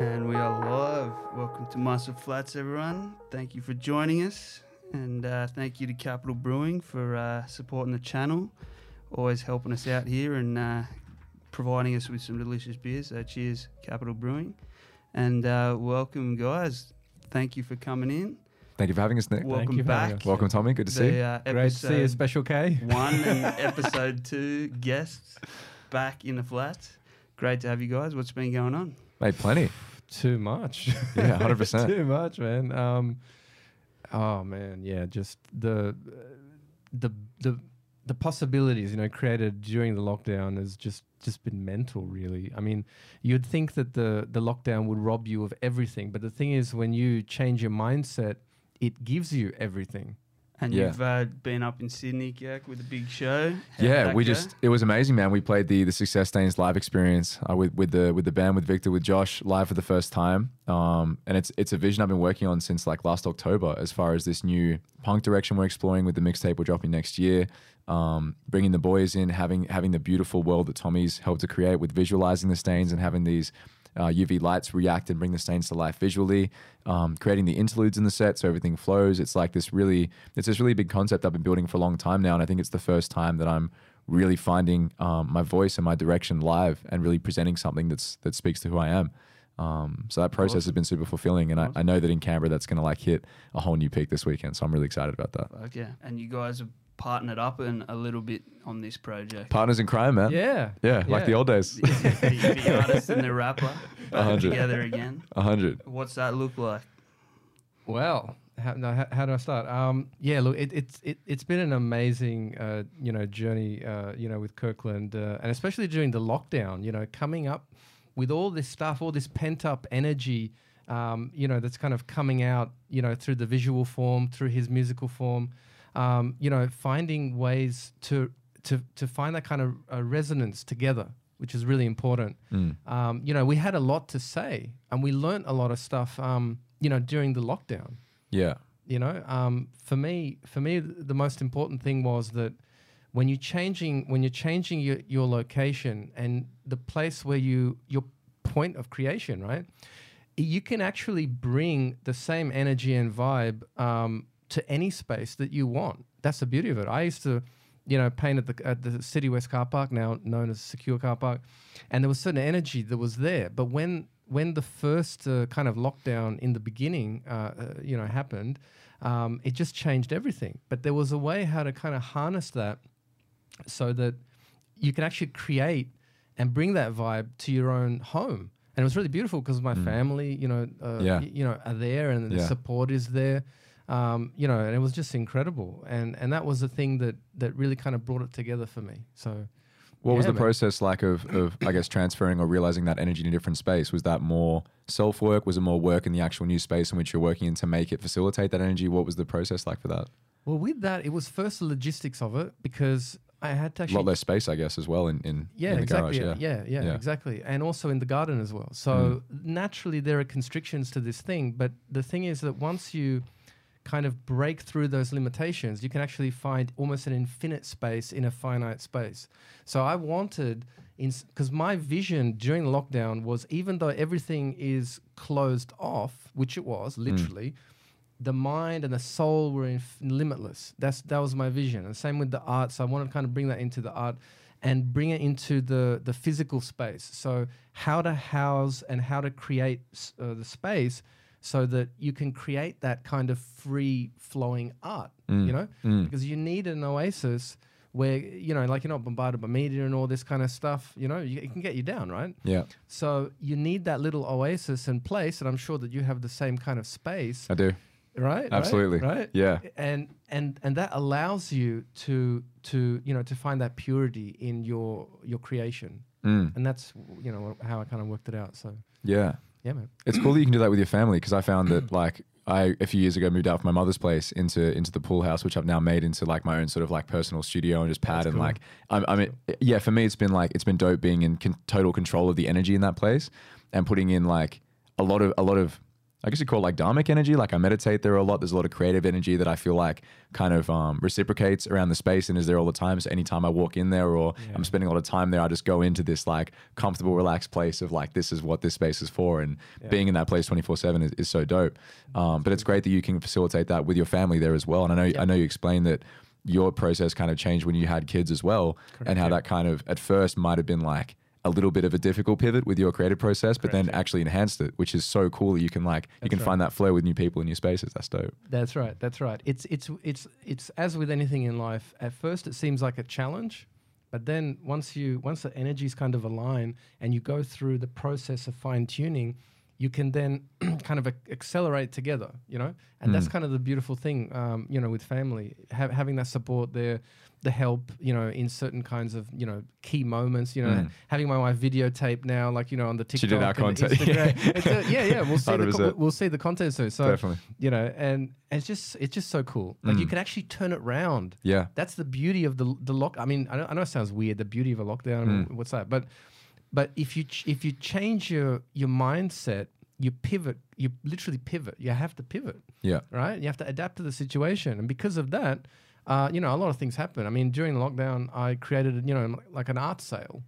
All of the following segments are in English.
And we are live. Welcome to Muscle Flats, everyone. Thank you for joining us. And uh, thank you to Capital Brewing for uh, supporting the channel, always helping us out here and uh, providing us with some delicious beers. So, cheers, Capital Brewing. And uh, welcome, guys. Thank you for coming in. Thank you for having us, Nick. Welcome you back. us. Welcome, Tommy. Good to see you. uh, Great to see you, Special K. one and episode two guests back in the flats. Great to have you guys. What's been going on? Mate, plenty. Too much. Yeah, 100%. Too much, man. Um, oh man, yeah. Just the the the the possibilities, you know, created during the lockdown has just just been mental. Really, I mean, you'd think that the the lockdown would rob you of everything, but the thing is, when you change your mindset, it gives you everything. And Yeah. you've uh, been up in Sydney, Gak, with a big show. How'd yeah, we go? just it was amazing, man. We played the the Success Stains live experience uh, with with the with the band with Victor with Josh live for the first time. Um, and it's it's a vision I've been working on since like last October, as far as this new punk direction we're exploring with the mixtape we're dropping next year. Um, bringing the boys in, having having the beautiful world that Tommy's helped to create with visualizing the stains and having these uh, UV lights react and bring the stains to life visually, um, creating the interludes in the set so everything flows. It's like this really, it's this really big concept I've been building for a long time now, and I think it's the first time that I'm really finding um, my voice and my direction live and really presenting something that's that speaks to who I am. Um, so that process has been super fulfilling, and I, I know that in Canberra that's going to like hit a whole new peak this weekend. So I'm really excited about that. Fuck yeah. And you guys have partnered up and a little bit on this project. Partners in crime, man. Yeah, Yeah, like the old days. the, the artist and the rapper back 100. together again. A hundred. What's that look like? Well, how, no, how, how do I start? Um, yeah, look, it, it's it, it's been an amazing uh, you know journey uh, you know with Kirkland, uh, and especially during the lockdown. You know, coming up with all this stuff, all this pent up energy. Um, you know, that's kind of coming out. You know, through the visual form, through his musical form. Um, you know, finding ways to to to find that kind of uh, resonance together, which is really important Mm. um, you know, we had a lot to say and we learnt a lot of stuff, um, you know, during the lockdown. Yeah. You know, um, for me, for me, the most important thing was that when you're changing, when you're changing your, your location and the place where you, your point of creation, right? You can actually bring the same energy and vibe um, to any space that you want. That's the beauty of it. I used to, you know, paint at the at the City West car park, now known as Secure Car Park, and there was certain energy that was there. But when when the first uh, kind of lockdown in the beginning, uh, uh, you know, happened, um, it just changed everything. But there was a way how to kind of harness that so that you can actually create and bring that vibe to your own home. And it was really beautiful because my family, you know, uh, Yeah. you know, are there and the Yeah. support is there. Um, you know, and it was just incredible. And and that was the thing that that really kind of brought it together for me. So What was the man. process like of, of, I guess, transferring or realizing that energy in a different space? Was that more self work? Was it more work in the actual new space in which you're working in to make it facilitate that energy? What was the process like for that? well, with that, it was first the logistics of it because I had to actually A lot less space, I guess, as well in, in, Yeah, in the exactly. garage. yeah. Yeah, yeah, Yeah. exactly. And also in the garden as well. So naturally, there are constrictions to this thing. But the thing is that once you kind of break through those limitations, you can actually find almost an infinite space in a finite space. So I wanted, because my vision during the lockdown was even though everything is closed off, which it was literally. The mind and the soul were limitless. That's that was my vision, and same with the art. So I wanted to kind of bring that into the art and bring it into the the physical space. So how to house and how to create uh, the space so that you can create that kind of free flowing art. You know, Mm. because you need an oasis where you know, like you're not bombarded by media and all this kind of stuff. You know, you, it can get you down, right? Yeah, So you need that little oasis and place, and I'm sure that you have the same kind of space, I do. right? Right? Absolutely. right? Yeah. and and and that allows you to to you know to find that purity in your your creation Mm. and that's you know how i kind of worked it out so Yeah. Yeah man It's cool that you can do that with your family because I found that like I a few years ago moved out from my mother's place into into the pool house, which I've now made into like my own sort of like personal studio and just pad and cool. like I, I mean yeah for me it's been like it's been dope being in con- total control of the energy in that place and putting in like a lot of a lot of I guess you call it like dharmic energy. Like I meditate there a lot. There's a lot of creative energy that I feel like kind of um, reciprocates around the space and is there all the time. So anytime I walk in there or Yeah. I'm spending a lot of time there, I just go into this like comfortable, relaxed place of like this is what this space is for, and Yeah. being in that place 24 seven is, is so dope. Um, but it's great that you can facilitate that with your family there as well. And I know Yeah. I know you explained that your process kind of changed when you had kids as well, and how that kind of at first might have been like a little bit of a difficult pivot with your creative process, but then Correct, actually enhanced it, which is so cool that you can like you can right. find that flow with new people in new spaces. That's dope. That's right. That's right. It's it's it's it's as with anything in life. At first, it seems like a challenge, but then once you once the energies kind of align and you go through the process of fine tuning, you can then kind of ac- accelerate together. You know, and that's Mm. kind of the beautiful thing. Um, you know, with family, ha- having that support there. The help, you know, in certain kinds of, you know, key moments, you know, Mm. having my wife videotape now, like you know, on the TikTok, She did our content. Instagram. It's a- yeah, yeah, we'll see, the, co- 100%. we'll see the content soon. So Definitely. you know, and it's just it's just so cool. Like you Mm. can actually turn it round. Yeah. That's the beauty of the the lock. I mean, I know, I know it sounds weird, the beauty of a lockdown. Mm. What's that? But but if you ch- if you change your your mindset, you pivot. You literally pivot. You have to pivot, Yeah. right? You have to adapt to the situation, and because of that, uh, you know, a lot of things happen. I mean, during the lockdown, I created you know like an art sale.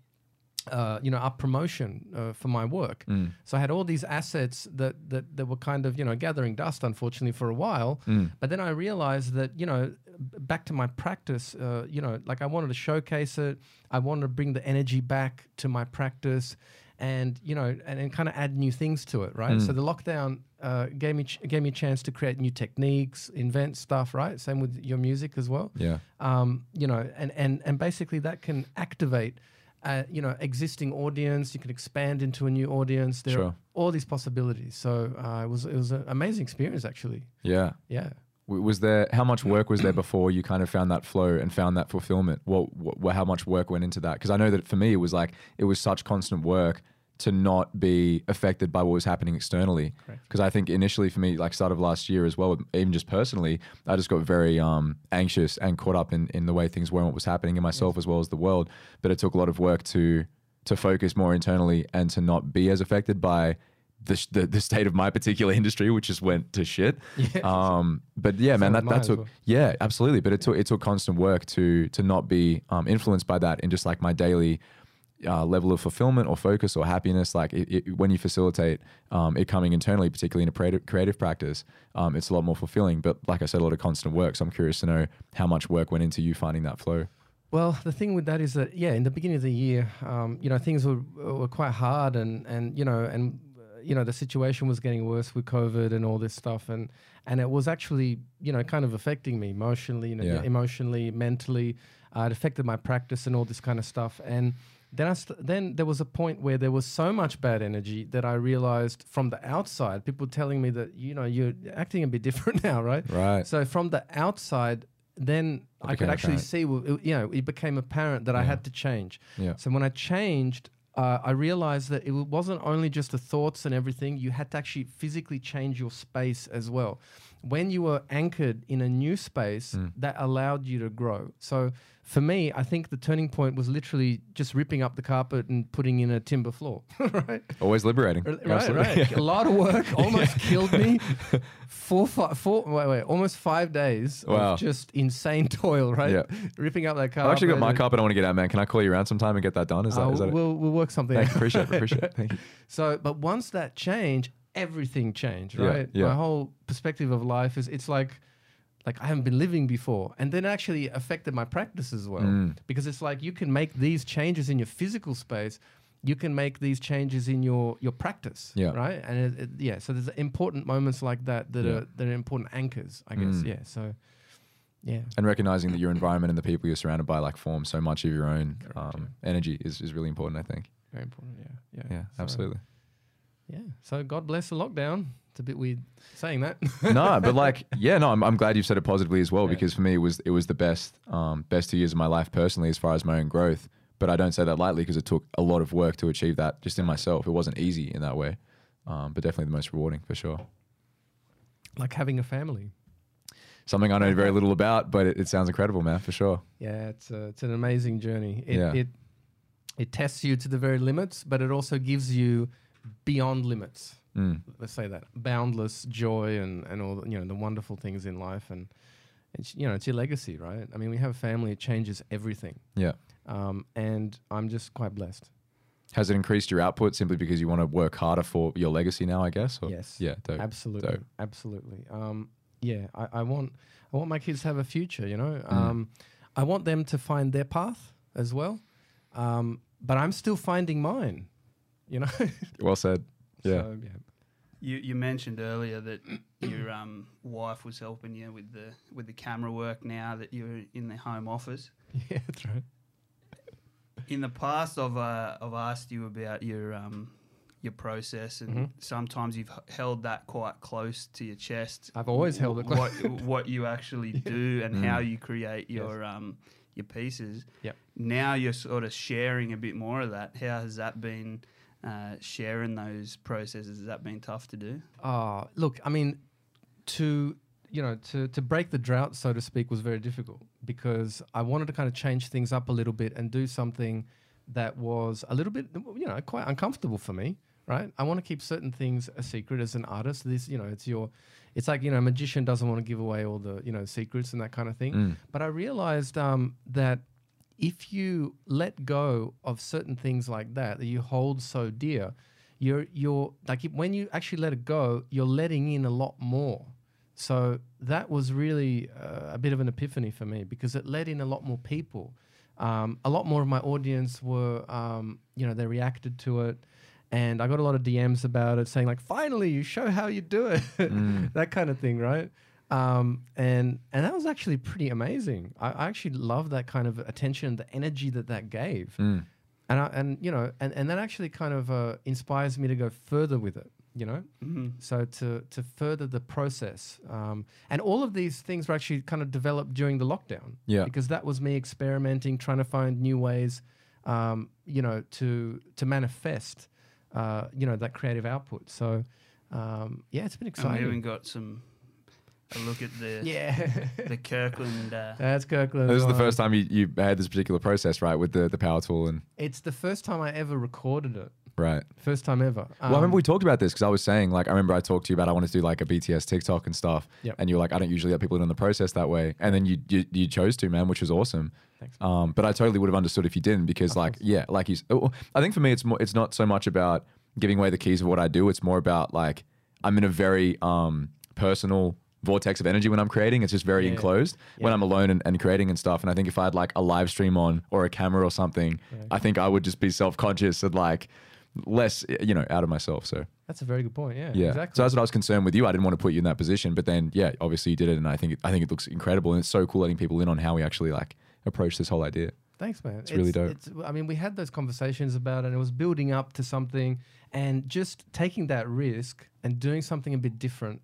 Uh, you know, up promotion uh, for my work. Mm. So I had all these assets that, that that were kind of you know gathering dust, unfortunately, for a while. Mm. But then I realized that you know, back to my practice, uh, you know, like I wanted to showcase it. I wanted to bring the energy back to my practice, and you know, and, and kind of add new things to it, right? Mm. So the lockdown uh, gave me ch- gave me a chance to create new techniques, invent stuff, right? Same with your music as well Yeah. um, you know, and, and, and basically that can activate, uh, you know, existing audience. You can expand into a new audience. There are all these possibilities. So uh, it was it was an amazing experience actually. Yeah. Yeah. Was there how much work was there before you kind of found that flow and found that fulfillment? What, what how much work went into that? Because I know that for me it was like it was such constant work to not be affected by what was happening externally. Because I think initially for me, like start of last year as well, even just personally, I just got very um, anxious and caught up in, in the way things were and what was happening in myself as well as the world. But it took a lot of work to to focus more internally and to not be as affected by the, sh- the, the state of my particular industry, which just went to shit. Yeah. Um, but yeah, man, that, that took well. yeah, absolutely. But it took it took constant work to to not be um, influenced by that in just like my daily uh, level of fulfillment or focus or happiness. Like it, it, when you facilitate um, it coming internally, particularly in a creative, creative practice, um, it's a lot more fulfilling. But like I said, a lot of constant work. So I'm curious to know how much work went into you finding that flow. Well, the thing with that is that yeah, in the beginning of the year, um, you know, things were were quite hard, and and you know, and uh, you know, the situation was getting worse with COVID and all this stuff, and and it was actually you know kind of affecting me emotionally, you know, Yeah. emotionally, mentally. Uh, it affected my practice and all this kind of stuff, and. Then I st- then there was a point where there was so much bad energy that I realized from the outside, people telling me that you know you're acting a bit different now, right? Right. So from the outside, then I could actually apparent. see, well, it- you know, it became apparent that I had to change. Yeah. So when I changed, uh, I realized that it wasn't only just the thoughts and everything. You had to actually physically change your space as well. When you were anchored in a new space, Mm. that allowed you to grow. So for me, I think the turning point was literally just ripping up the carpet and putting in a timber floor. right. Always liberating. Right, Absolutely. right. A lot of work, almost killed me. Four, five, four, wait, wait, almost five days Wow. of just insane toil, right? Yeah. Ripping up that carpet. I've actually got my carpet I want to get out, man. Can I call you around sometime and get that done? Is that, Uh, is that it? we'll, we'll work something out. Appreciate it. Appreciate it. Thank you. So, but once that changed, everything changed, Yeah, right? yeah. My whole perspective of life is it's like, like I haven't been living before, and then actually affected my practice as well, Mm. because it's like you can make these changes in your physical space, you can make these changes in your your practice, Yeah. right? And it, it, yeah, so there's important moments like that that Yeah. are that are important anchors, I guess. Mm. Yeah, so yeah, and recognizing that your environment and the people you're surrounded by like form so much of your own um, energy is, is really important i think very important. Yeah, yeah, yeah So, absolutely Yeah, so God bless the lockdown. It's a bit weird saying that. no but like yeah no I'm, I'm glad you've said it positively as well Yeah. because for me it was it was the best um, best two years of my life personally as far as my own growth but i don't say that lightly because it took a lot of work to achieve that just in myself it wasn't easy in that way um, but definitely the most rewarding for sure like having a family. something i know very little about but it, it sounds incredible man for sure Yeah, it's a, it's an amazing journey. It, Yeah. it it tests you to the very limits, but it also gives you beyond limits. Mm. let's say that boundless joy and and all the, you know the wonderful things in life and it's you know it's your legacy right i mean we have a family it changes everything Yeah. um, and i'm just quite blessed Has it increased your output simply because you want to work harder for your legacy now? I guess. Or? yes Yeah. Dope. absolutely dope. absolutely um, yeah I, I want i want my kids to have a future you know Mm. um, i want them to find their path as well um, but i'm still finding mine you know Well said. Yeah. so, yeah You you mentioned earlier that your um, wife was helping you with the with the camera work now that you're in the home office. yeah that's right In the past, I've uh, I've asked you about your um, your process, and Mhm. sometimes you've h- held that quite close to your chest. I've always held it What close. what you actually do and Mm. how you create your um, your pieces. Yep. Now you're sort of sharing a bit more of that. How has that been? Uh, sharing those processes has that been tough to do? Ah, look, I mean, to you know, to to break the drought, so to speak, was very difficult because I wanted to kind of change things up a little bit and do something that was a little bit, you know, quite uncomfortable for me. Right? I want to keep certain things a secret as an artist. This, you know, it's your, it's like you know, a magician doesn't want to give away all the you know secrets and that kind of thing. Mm. But I realized um, that if you let go of certain things like that that you hold so dear, you're you're like if- when you actually let it go, you're letting in a lot more. So that was really uh, a bit of an epiphany for me because it let in a lot more people. Um, a lot more of my audience were, um, you know, they reacted to it, and I got a lot of DMs about it, saying like, "Finally, you show how you do it," Mm. that kind of thing, right? Um, and and that was actually pretty amazing. I, I actually love that kind of attention, the energy that that gave, Mm. and I, and you know, and, and that actually kind of uh, inspires me to go further with it. You know, Mm-hmm. so to to further the process, um, and all of these things were actually kind of developed during the lockdown. Yeah. because that was me experimenting, trying to find new ways, um, you know, to to manifest, uh, you know, that creative output. So, um, yeah, it's been And we exciting. even got some a look at the yeah, the Kirkland. Uh, that's Kirkland. This is the one. first time you, you had this particular process, right, with the, the power tool and It's the first time I ever recorded it. right. First time ever. well, I remember Um, we talked about this because I was saying, like, I remember I talked to you about I wanted to do like a BTS TikTok and stuff, Yep. and you were like, I don't usually let people in on the process that way, and then you you, you chose to, man, which was awesome. Thanks. Um, but I totally would have understood if you didn't because, Of like, course. yeah, like you. oh, I think for me, it's more. It's not so much about giving away the keys of what I do. It's more about like I'm in a very um personal vortex of energy when I'm creating. It's just very Yeah. enclosed when I'm alone and, and creating and stuff. And I think if I had like a live stream on or a camera or something, Right. I think I would just be self conscious and like less, you know, out of myself. So That's a very good point. Yeah, yeah. exactly. So that's what I was concerned with you. I didn't want to put you in that position, but then yeah, obviously you did it, and I think it, I think it looks incredible, and it's so cool letting people in on how we actually like approach this whole idea. Thanks, man. It's really dope. It's, I mean, we had those conversations about it, and it was building up to something, and just taking that risk and doing something a bit different,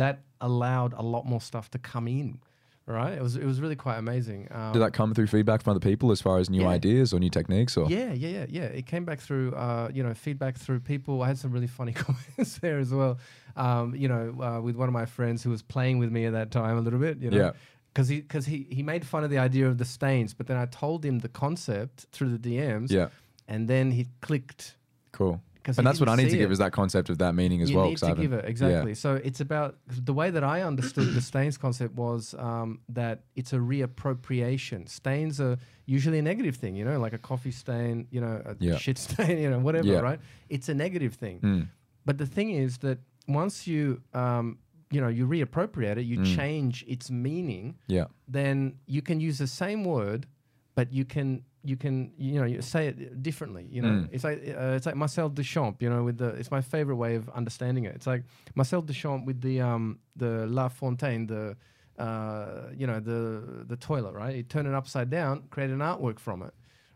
that allowed a lot more stuff to come in. Right? It was it was really quite amazing. Um, Did that come through feedback from other people as far as new Yeah. ideas or new techniques or? Yeah, yeah, yeah, yeah. It came back through, uh, you know, feedback through people. I had some really funny comments there as well. Um, you know, uh, with one of my friends who was playing with me at that time a little bit. You know, Yeah. because he because he he made fun of the idea of the stains, but then I told him the concept through the DMs. Yeah. and then he clicked. Cool. 'Cause And that's what I need to give it. is that concept of that meaning as you well. need to give it exactly. So it's about the way that I understood the stains concept was um, that it's a reappropriation. Stains are usually a negative thing, you know, like a coffee stain, you know, a Yeah. shit stain, you know, whatever, Yeah. right? It's a negative thing. Mm. But the thing is that once you, um, you know, you reappropriate it, you Mm. change its meaning, Yeah. then you can use the same word, but you can you can you know you say it differently. You know, Mm. it's like uh, it's like Marcel Duchamp. You know, with the it's my favorite way of understanding it. It's like Marcel Duchamp with the um the La Fontaine the. Uh, you know the the toilet, right? He turned it upside down, created an artwork from it,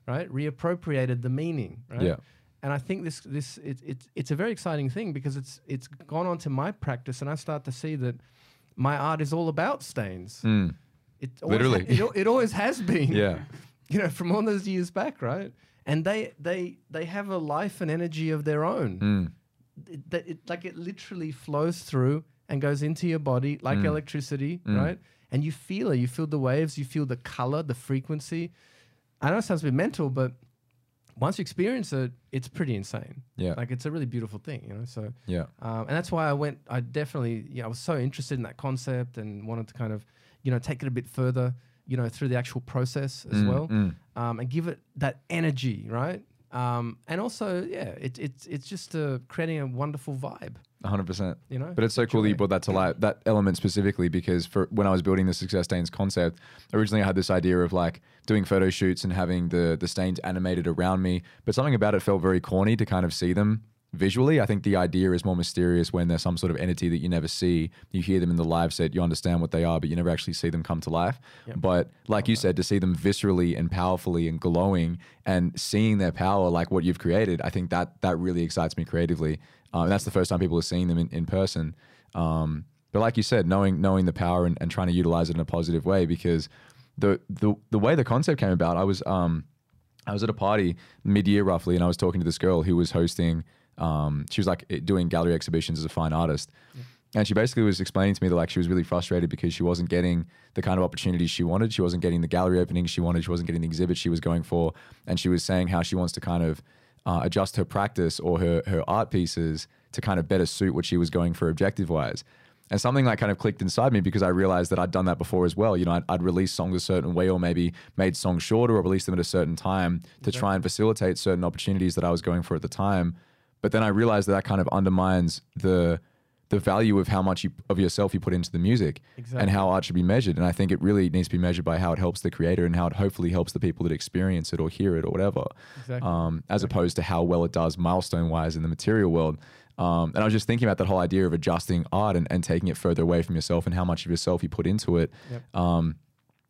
right? Reappropriated the meaning, right? Yeah. and I think this this it, it, it's a very exciting thing because it's it's gone on to my practice, and I start to see that my art is all about stains. Mm. It Literally. ha- it, it always has been. Yeah. you know, from all those years back, right? And they they they have a life and energy of their own. Mm. It, that it, like it literally flows through and goes into your body like Mm. electricity, Mm. right? And you feel it. You feel the waves. You feel the color, the frequency. I know it sounds a bit mental, but once you experience it, it's pretty insane. Yeah. Like it's a really beautiful thing, you know. So Yeah. um, and that's why I went. I definitely, yeah, I was so interested in that concept and wanted to kind of, you know, take it a bit further, you know, through the actual process as Mm, well, mm. um, and give it that energy, right? Um, and also, yeah, it, it's it's just uh, creating a wonderful vibe, 100%. you know. But it's so cool that you brought that to light, that element specifically, because for when I was building the Success Stains concept, originally I had this idea of like doing photo shoots and having the the stains animated around me. But something about it felt very corny to kind of see them visually. I think the idea is more mysterious when there's some sort of entity that you never see. You hear them in the live set, you understand what they are, but you never actually see them come to life. Yep. But like you said, to see them viscerally and powerfully and glowing and seeing their power like what you've created, I think that that really excites me creatively. Um, and that's the first time people are seeing them in, in person. Um, but like you said, knowing knowing the power and, and trying to utilize it in a positive way because the the the way the concept came about, I was um I was at a party mid year roughly, and I was talking to this girl who was hosting. Um, she was like doing gallery exhibitions as a fine artist, and she basically was explaining to me that like she was really frustrated because she wasn't getting the kind of opportunities she wanted. She wasn't getting the gallery openings she wanted. She wasn't getting the exhibit she was going for, and she was saying how she wants to kind of uh, adjust her practice or her her art pieces to kind of better suit what she was going for objective wise. And something like kind of clicked inside me because I realized that I'd done that before as well. You know, I'd, I'd release songs a certain way or maybe made songs shorter or released them at a certain time to try and facilitate certain opportunities that I was going for at the time. But then I realized that that kind of undermines the the value of how much you, of yourself you put into the music Exactly. and how art should be measured. And I think it really needs to be measured by how it helps the creator and how it hopefully helps the people that experience it or hear it or whatever Exactly. um, as opposed to how well it does milestone wise in the material world. Um, and I was just thinking about that whole idea of adjusting art and, and taking it further away from yourself and how much of yourself you put into it. Yep. Um,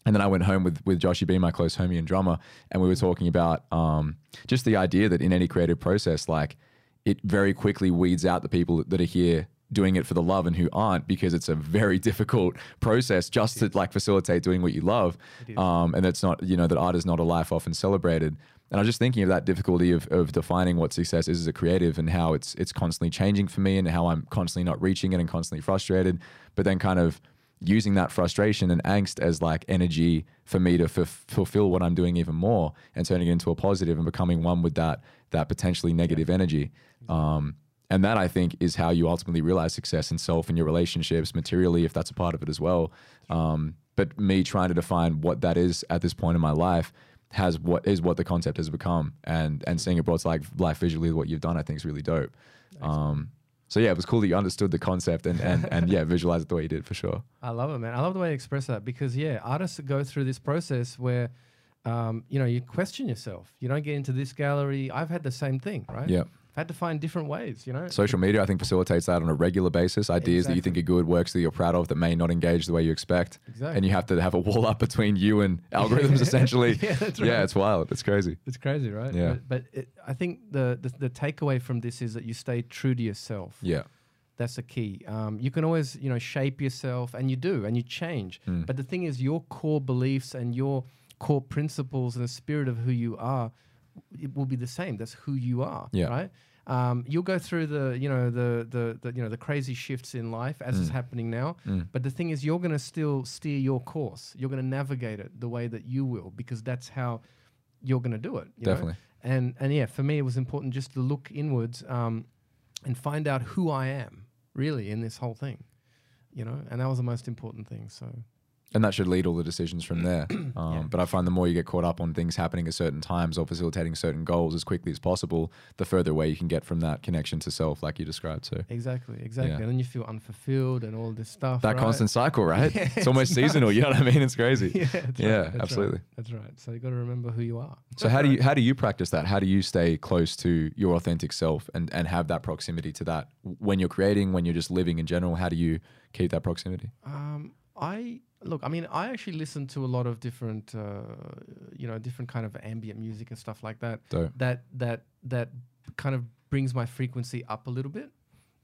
and then I went home with with Joshy B, my close homie and drummer, and we were talking about um, just the idea that in any creative process, like it very quickly weeds out the people that are here doing it for the love and who aren't because it's a very difficult process just to like facilitate doing what you love um, and that's not you know that art is not a life often celebrated. And I was just thinking of that difficulty of, of defining what success is as a creative and how it's it's constantly changing for me and how I'm constantly not reaching it and constantly frustrated but then kind of using that frustration and angst as like energy for me to f- fulfill what I'm doing even more and turning it into a positive and becoming one with that that potentially negative energy. Um, and that I think is how you ultimately realize success in self and your relationships materially, if that's a part of it as well. Um, but me trying to define what that is at this point in my life has what is what the concept has become, and and seeing it brought to like life visually, what you've done, I think is really dope. Um, so yeah, it was cool that you understood the concept and and and yeah, visualize it the way you did for sure. I love it, man. I love the way you express that because yeah, artists go through this process where, um, you know, you question yourself. You don't get into this gallery. I've had the same thing, right? Yeah. I've had to find different ways. You know. Social media, I think, facilitates that on a regular basis. Ideas that you think are good, works that you're proud of, that may not engage the way you expect, Exactly. and you have to have a wall up between you and algorithms. essentially, Yeah, that's yeah, it's wild. It's crazy. It's crazy, right? Yeah. But, but it, I think the, the the takeaway from this is that you stay true to yourself. Yeah, That's the key. Um, you can always, you know, shape yourself, and you do, and you change. Mm. But the thing is, your core beliefs and your core principles and the spirit of who you are, it will be the same. That's who you are. Yeah. Right. Um, you'll go through the, you know, the, the, the, you know, the crazy shifts in life as is Mm. happening now. Mm. But the thing is, you're going to still steer your course. You're going to navigate it the way that you will, because that's how you're going to do it. you know? definitely. And and yeah, for me, it was important just to look inwards um, and find out who I am really in this whole thing, you know. And that was the most important thing. So And that should lead all the decisions from there. Um, Yeah. But I find the more you get caught up on things happening at certain times or facilitating certain goals as quickly as possible, the further away you can get from that connection to self, like you described. So exactly, exactly. Yeah. And then you feel unfulfilled and all this stuff. that right? constant cycle, right? Yeah, it's almost it's seasonal. nuts. You know what I mean? It's crazy. yeah, Yeah, right, that's right, absolutely. That's right. So you got to remember who you are. So how do you how do you practice that? How do you stay close to your authentic self and and have that proximity to that when you're creating, when you're just living in general? How do you keep that proximity? Um, I look. I mean, I actually listen to a lot of different, uh, you know, different kind of ambient music and stuff like that. Dope. That that that kind of brings my frequency up a little bit,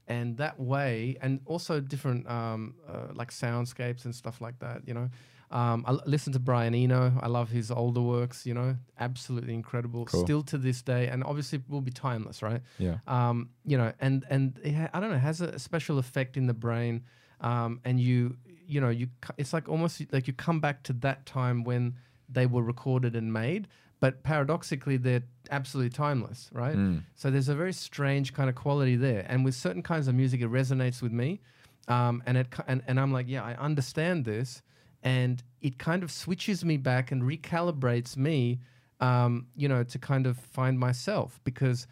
and that way, and also different um, uh, like soundscapes and stuff like that. You know, um, I l- listen to Brian Eno. I love his older works. You know, absolutely incredible. Cool. Still to this day, and obviously will be timeless, right? Yeah. um, you know, and and it ha- I don't know, has a special effect in the brain, um, and you you know you it's like almost like you come back to that time when they were recorded and made, but paradoxically, they're absolutely timeless, right? Mm. So there's a very strange kind of quality there, and with certain kinds of music, it resonates with me, um, and it and, and I'm like, yeah, I understand this, and it kind of switches me back and recalibrates me, um, you know, to kind of find myself because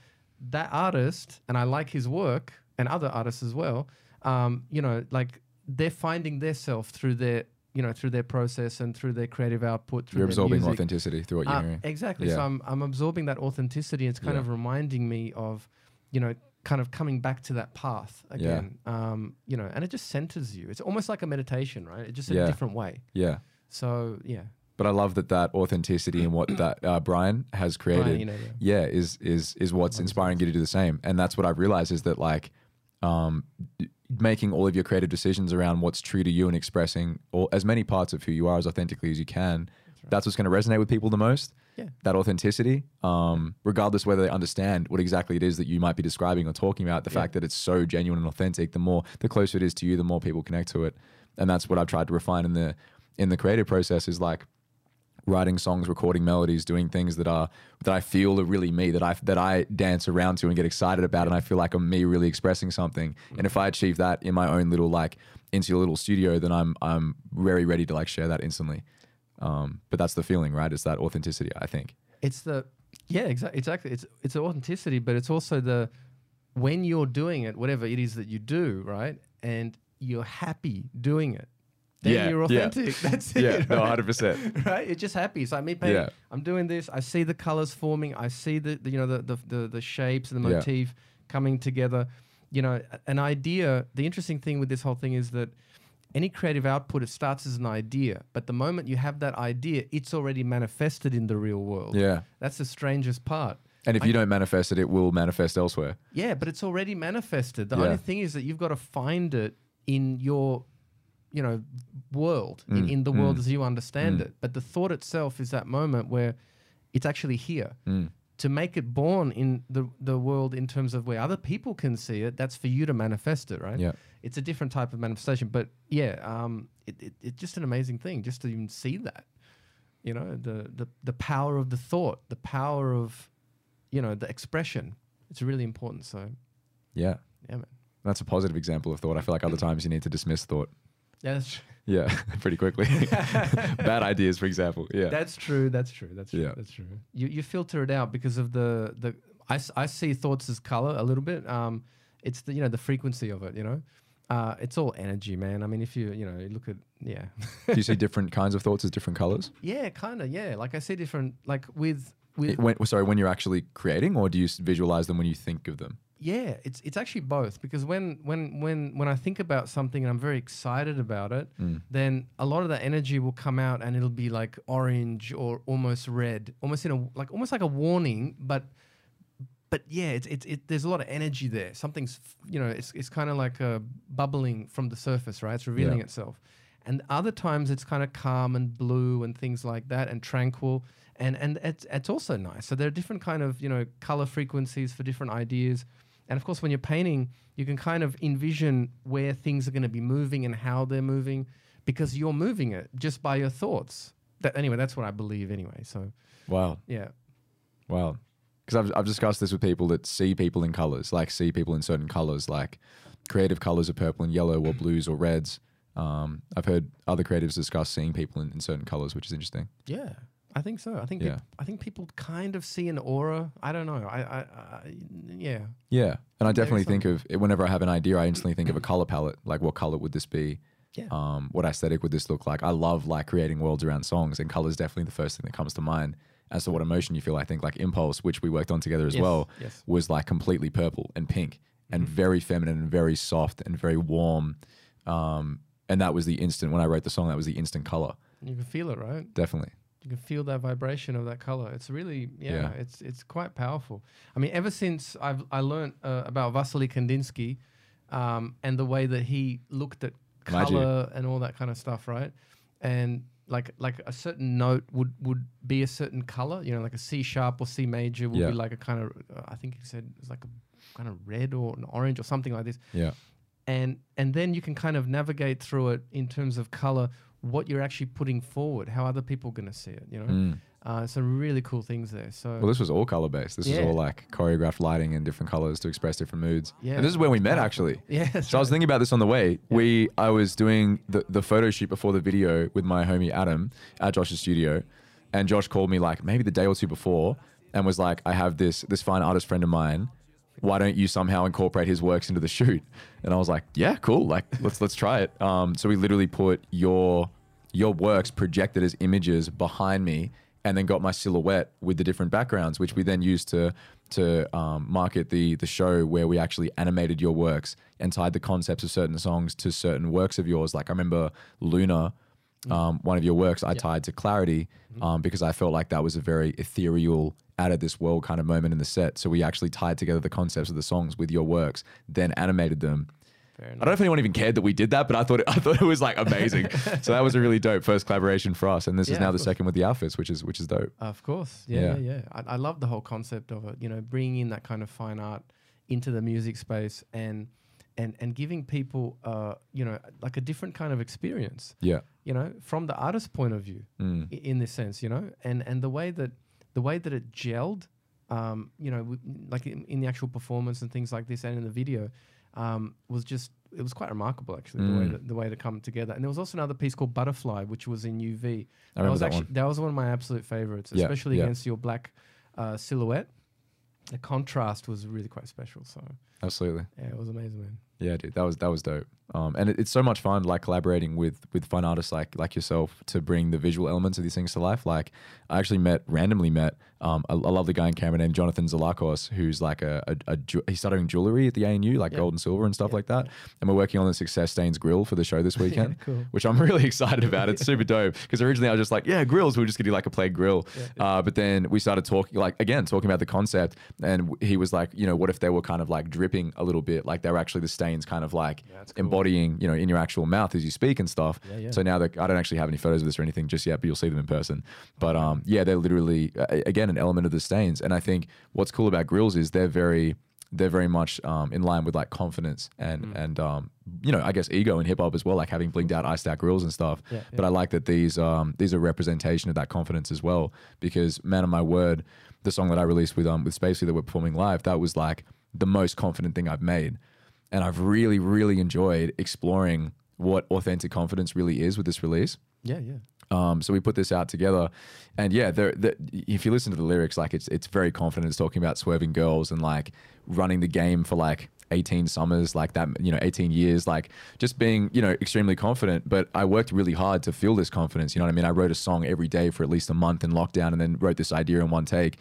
that artist, and I like his work, and other artists as well, um, you know, like they're finding their self through their you know through their process and through their creative output. Through You're absorbing music. authenticity through what you're Uh, hearing. exactly. Yeah. So I'm I'm absorbing that authenticity. It's kind Yeah. of reminding me of, you know, kind of coming back to that path again. Um, you know, and it just centers you. It's almost like a meditation, right? It's just a different way. Yeah. So yeah, But I love that that authenticity and what that uh, Brian has created. Brian, you know, yeah. yeah, is is is what's inspiring you to do the same. And that's what I've realized is that like um, making all of your creative decisions around what's true to you and expressing all, as many parts of who you are as authentically as you can. That's, what's going to resonate with people the most. Yeah. That authenticity, um, regardless whether they understand what exactly it is that you might be describing or talking about, the Yeah. fact that it's so genuine and authentic, the more the closer it is to you, the more people connect to it. And that's what I've tried to refine in the in the creative process is like writing songs, recording melodies, doing things that are that I feel are really me, that I that I dance around to and get excited about, and I feel like I'm me really expressing something. And if I achieve that in my own little like insular little studio, then I'm I'm very ready to like share that instantly. Um, but that's the feeling, right? It's that authenticity, I think. it's the yeah exactly exactly. It's it's authenticity, but it's also the when you're doing it, whatever it is that you do, right, and you're happy doing it. Then Yeah, you're yeah. authentic. That's it. Yeah, no, hundred percent. right? You're just happy. It's like me painting. Yeah. I'm doing this. I see the colors forming. I see the, the you know the, the the the shapes and the Yeah. motif coming together. You know, an idea. The interesting thing with this whole thing is that any creative output it starts as an idea, but the moment you have that idea, it's already manifested in the real world. Yeah. That's the strangest part. And if you don't manifest it, it will manifest elsewhere. Yeah, but it's already manifested. The Yeah. only thing is that you've got to find it in your, you know, world, in, Mm, in the world mm, as you understand mm. it. But the thought itself is that moment where it's actually here. Mm. To make it born in the, the world in terms of where other people can see it, that's for you to manifest it, right? Yeah. It's a different type of manifestation. But yeah, um, it, it, it's just an amazing thing just to even see that. You know, the, the, the power of the thought, the power of, you know, the expression. It's really important. So, Yeah. yeah, man. That's a positive example of thought. I feel like other times you need to dismiss thought. Yeah, that's true. Yeah, pretty quickly. Bad ideas, for example. Yeah. That's true. That's true. That's true. Yeah. That's true. You you filter it out because of the the I, I see thoughts as color a little bit. Um, it's the you know the frequency of it. You know, uh, it's all energy, man. I mean, if you you know you look at yeah, Do you see different kinds of thoughts as different colors? yeah, kind of yeah. Like I see different like with with When, sorry, when you're actually creating, or do you visualize them when you think of them? Yeah, it's it's actually both because when when when when I think about something and I'm very excited about it, Mm. then a lot of that energy will come out and it'll be like orange or almost red, almost in a like almost like a warning, but but yeah, it's it's it, there's a lot of energy there. Something's you know it's it's kind of like uh, bubbling from the surface, right? It's revealing Yeah. itself. And other times it's kind of calm and blue and things like that and tranquil. And and it's it's also nice. So there are different kind of you know color frequencies for different ideas. And of course, when you're painting, you can kind of envision where things are going to be moving and how they're moving because you're moving it just by your thoughts. That, anyway, that's what I believe anyway. So, Wow. yeah. Wow. Because I've, I've discussed this with people that see people in colors, like see people in certain colors, like creative colors are purple and yellow or blues or reds. Um, I've heard other creatives discuss seeing people in, in certain colors, which is interesting. Yeah. I think so. I think Yeah. I think people kind of see an aura. I don't know. I, I, I yeah. Yeah. And I definitely think of whenever I have an idea, I instantly think of a color palette. Like, what color would this be? Yeah. Um, what aesthetic would this look like? I love like creating worlds around songs, and color is definitely the first thing that comes to mind. As to what emotion you feel, I think like Impulse, which we worked on together as Yes, well, yes. was like completely purple and pink and Mm-hmm. very feminine and very soft and very warm. Um, and that was the instant when I wrote the song. That was the instant color, You can feel it, right? definitely. You can feel that vibration of that color. It's really, yeah, Yeah. it's it's quite powerful. I mean, ever since I've I learned uh, about Vasily Kandinsky, um, and the way that he looked at Magic. color and all that kind of stuff, right? And like like a certain note would would be a certain color, you know, like a C sharp or C major would Yeah. be like a kind of uh, I think he said it's like a kind of red or an orange or something like this Yeah, and and then you can kind of navigate through it in terms of color what you're actually putting forward how other people are going to see it you know Mm. Uh, some really cool things there. So Well, this was all color based. This Yeah. was all like choreographed lighting in different colors to express different moods. Yeah. And this is where we met actually. yeah, So I was thinking about this on the way. We I was doing the, the photo shoot before the video with my homie Adam at Josh's studio, and Josh called me like maybe the day or two before and was like, I have this this fine artist friend of mine. Why don't you somehow incorporate his works into the shoot? And I was like, Yeah, cool. Like let's let's try it. Um, so we literally put your your works projected as images behind me and then got my silhouette with the different backgrounds, which we then used to to um, market the the show where we actually animated your works and tied the concepts of certain songs to certain works of yours. Like I remember Luna, um, one of your works, I tied to Clarity um, because I felt like that was a very ethereal, out of this world kind of moment in the set. So we actually tied together the concepts of the songs with your works, then animated them. I don't know if anyone even cared that we did that, but I thought it, I thought it was like amazing. so that was a really dope first collaboration for us, and this is now the course. second with the outfits, which is which is dope. Of course, yeah, Yeah. yeah. yeah. I, I love the whole concept of it. You know, bringing in that kind of fine art into the music space and and and giving people, uh, you know, like a different kind of experience. Yeah, You know, from the artist's point of view, Mm. in this sense. You know, and and the way that the way that it gelled, um, you know, like in, in the actual performance and things like this, and in the video, um, was just it was quite remarkable actually the way Mm. that the way to come together. And there was also another piece called Butterfly, which was in UV. I remember was that actually one. that was one of my absolute favorites, Yeah, especially yeah. against your black uh, silhouette. The contrast was really quite special. So Absolutely. yeah, it was amazing, man. Yeah, dude, that was that was dope. Um, and it, it's so much fun, like collaborating with with fun artists like like yourself to bring the visual elements of these things to life. Like, I actually met randomly met um, a, a lovely guy in Canberra named Jonathan Zalakos, who's like a, a, a he's studying jewelry at the ANU, like Yeah. gold and silver and stuff Yeah, like that. And we're working on the Success Stains grill for the show this weekend. yeah, cool. which I'm really excited about. It's super dope because originally I was just like, yeah, grills. We are just gonna do like a plain grill. Uh, but then we started talking, like again, talking about the concept, and he was like, you know, what if they were kind of like dripping a little bit, like they were actually the stains, kind of like that's cool. embodying, you know, in your actual mouth as you speak and stuff. Yeah, yeah. So now that I don't actually have any photos of this or anything just yet, but you'll see them in person. But um, yeah, they're literally again an element of the stains, and I think what's cool about grills is they're very they're very much um, in line with like confidence and Mm. and um, you know I guess ego in hip hop as well, like having blinged out ice stack grills and stuff. Yeah, But I like that these um, these are representation of that confidence as well. Because man of my word, the song that I released with um with Spacey that we're performing live, that was like the most confident thing I've made, and I've really really enjoyed exploring what authentic confidence really is with this release. Yeah, yeah. Um, so we put this out together, and yeah, if you listen to the lyrics, like it's it's very confident. It's talking about swerving girls and like running the game for like 18 summers, like that, you know, 18 years, like just being, you know, extremely confident. But I worked really hard to feel this confidence. You know what I mean? I wrote a song every day for at least a month in lockdown, and then wrote this idea in one take.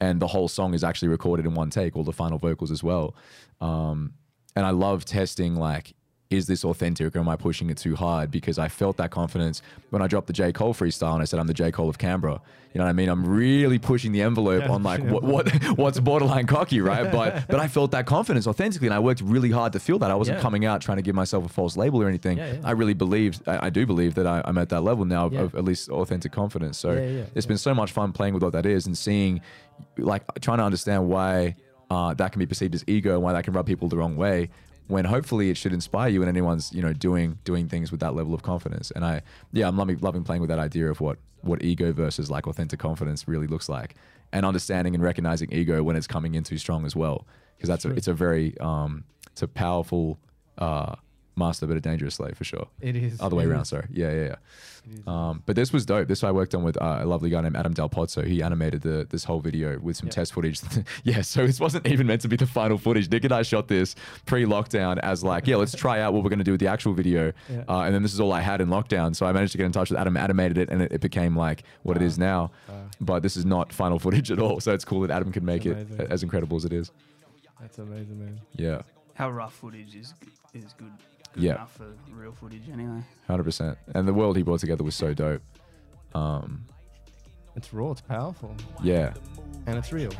And the whole song is actually recorded in one take, all the final vocals as well. Um, and I love testing like is this authentic or am I pushing it too hard? Because I felt that confidence when I dropped the J. Cole freestyle and I said I'm the J. Cole of Canberra. You know what I mean? I'm really pushing the envelope Yeah, on like what, what what's borderline cocky, right? But but I felt that confidence authentically and I worked really hard to feel that. I wasn't Yeah. coming out trying to give myself a false label or anything. Yeah. I really believed I, I do believe that I, I'm at that level now of, of at least authentic confidence. So it's been so much fun playing with what that is and seeing like trying to understand why uh, that can be perceived as ego and why that can rub people the wrong way when hopefully it should inspire you and anyone's you know doing doing things with that level of confidence. And i yeah i'm loving, loving playing with that idea of what what ego versus like authentic confidence really looks like and understanding and recognizing ego when it's coming in too strong as well because that's a, it's a very um it's a powerful uh master but a dangerous slave for sure It is. other way around is. sorry yeah yeah yeah um, but this was dope. This I worked on with uh, a lovely guy named Adam Del Pozzo. He animated the this whole video with some Yeah. test footage. yeah, so this wasn't even meant to be the final footage. Nick and I shot this pre-lockdown as like, yeah, let's try out what we're going to do with the actual video. Yeah. Uh, and then this is all I had in lockdown. So I managed to get in touch with Adam, animated it, and it, it became like what it is now. Wow. But this is not final footage at all. So it's cool that Adam can make it as incredible as it is. That's amazing, man. Yeah, How rough footage is is good, good Yeah. enough for real footage anyway. hundred percent. And the world he brought together was so dope. Um, It's raw. It's powerful, yeah. and it's real.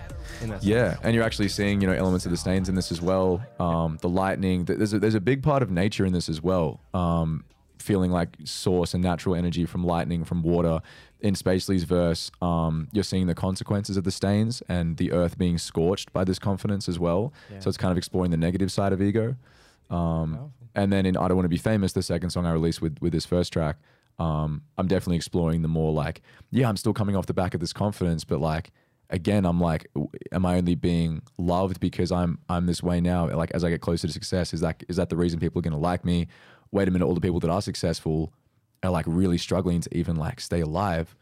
In that Yeah, sense. and you're actually seeing you know elements of the stains in this as well. Um, the lightning, th- there's a, there's a big part of nature in this as well. Um, feeling like source and natural energy from lightning, from water. In Spacely's verse, um, you're seeing the consequences of the stains and the earth being scorched by this confidence as well. Yeah. So it's kind of exploring the negative side of ego. Um, Powerful. And then in I Don't Want to Be Famous, the second song I released with with this first track, um, I'm definitely exploring the more like, yeah, I'm still coming off the back of this confidence, but like again, I'm like, am I only being loved because I'm I'm this way now? Like as I get closer to success, is that is that the reason people are gonna like me? Wait a minute, all the people that are successful are like really struggling to even like stay alive.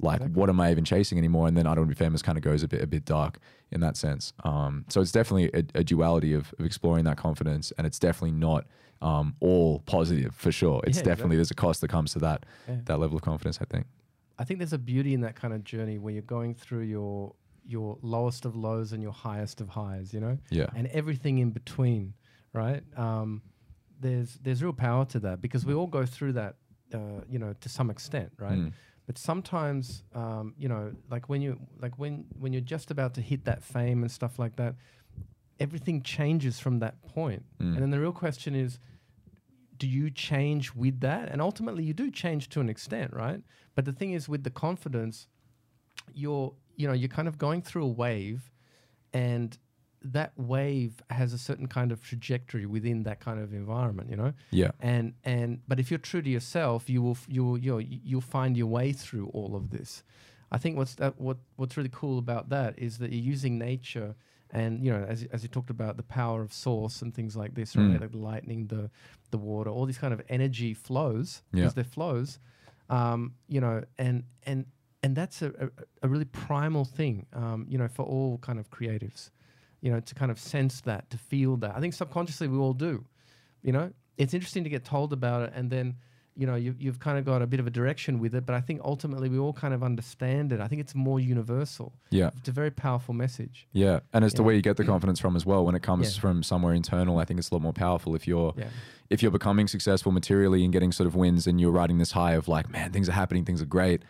Like, what am I even chasing anymore? And then I don't want to be famous kind of goes a bit a bit dark in that sense. Um, so it's definitely a, a duality of, of exploring that confidence, and it's definitely not um, all positive for sure. It's Yeah, definitely there's a cost that comes to that Yeah. that level of confidence. I think. I think there's a beauty in that kind of journey where you're going through your your lowest of lows and your highest of highs, you know, Yeah. and everything in between, right? Um, there's there's real power to that because we all go through that, uh, you know, to some extent, right? Mm. But sometimes, um, you know, like when you like when when you're just about to hit that fame and stuff like that, everything changes from that point. Mm. And then the real question is, do you change with that? And ultimately, you do change to an extent, right? But the thing is, with the confidence, you're you know you're kind of going through a wave, and that wave has a certain kind of trajectory within that kind of environment, you know Yeah. and and but if you're true to yourself you will you will you'll, you'll find your way through all of this i think what's that what what's really cool about that is that you're using nature and you know as, as you talked about the power of source and things like this right Mm. like the lightning the the water all these kind of energy flows Yeah. because they're flows um you know and and and that's a, a, a really primal thing um you know for all kind of creatives you know to kind of sense that to feel that i think subconsciously we all do you know it's interesting to get told about it and then you know you, you've kind of got a bit of a direction with it but i think ultimately we all kind of understand it i think it's more universal Yeah. it's a very powerful message Yeah. And it's the Yeah. way you get the confidence from as well. When it comes Yeah. from somewhere internal, I think it's a lot more powerful if you're yeah if you're becoming successful materially and getting sort of wins and you're riding this high of like, man, things are happening, things are great.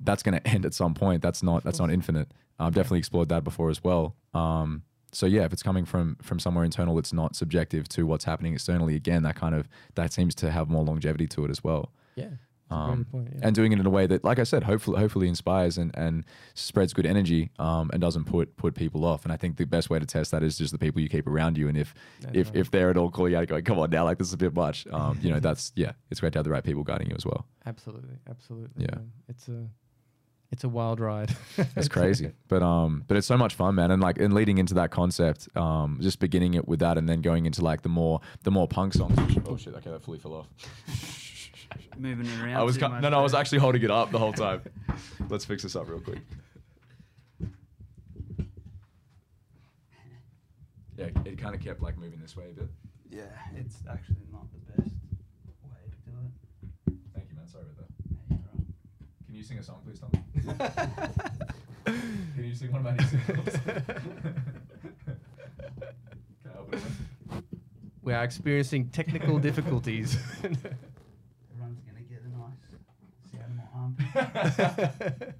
That's going to end at some point. That's not that's not infinite. I've definitely explored that before as well. Um, so yeah, if it's coming from from somewhere internal, it's not subjective to what's happening externally. Again, that kind of that seems to have more longevity to it as well. yeah That's Um, point, yeah. and doing it in a way that, like I said, hopefully hopefully inspires and, and spreads good energy um, and doesn't put put people off. And I think the best way to test that is just the people you keep around you. And if That's if, right. if they're at all calling you out, going, "Come on now, like this is a bit much," um, you know, that's yeah, it's great to have the right people guiding you as well. absolutely absolutely Yeah. man. it's a it's a wild ride It's crazy, but um, but it's so much fun, man. And like, and leading into that concept, um, just beginning it with that, and then going into like the more the more punk songs. Oh shit! Okay, that fully fell off. Moving it around. I was too much no, no, I was actually holding it up the whole time. Let's fix this up real quick. Yeah, it kind of kept like moving this way a bit. Yeah, it's actually not the best way to do it. Thank you, man. Sorry about that. Yeah, you're right. Can you sing a song, please, Tommy? Can you sing one of my new singles? Can I help it? we are experiencing technical difficulties Everyone's gonna get a nice sound in my armpit.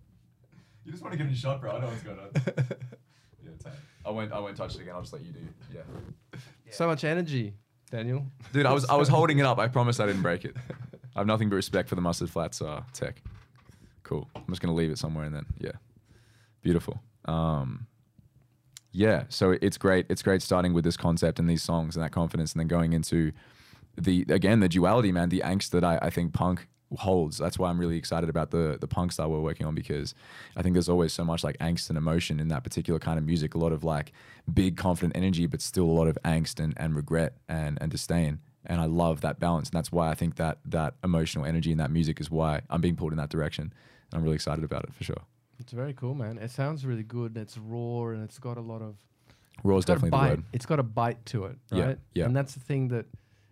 you just want to give it a shot, bro. I know what's going on. yeah, tight. I won't. I won't touch it again. I'll just let you do. Yeah. so much energy daniel Dude, I was I was holding it up. I promise I didn't break it. I have nothing but respect for the mustard flats uh, tech. Cool. I'm just gonna leave it somewhere and then yeah, beautiful. Um, yeah, so it's great. It's great starting with this concept and these songs and that confidence, and then going into the again the duality, man, the angst that I, I think punk holds. That's why I'm really excited about the the punk style we're working on because I think there's always so much like angst and emotion in that particular kind of music. A lot of like big confident energy, but still a lot of angst and, and regret and, and disdain. And I love that balance. And that's why I think that that emotional energy in that music is why I'm being pulled in that direction. And I'm really excited about it for sure. it's very cool man it sounds really good it's raw and it's got a lot of Raw is it's got a definitely the bite. word. It's got a bite to it, right? yeah. yeah. And that's the thing that,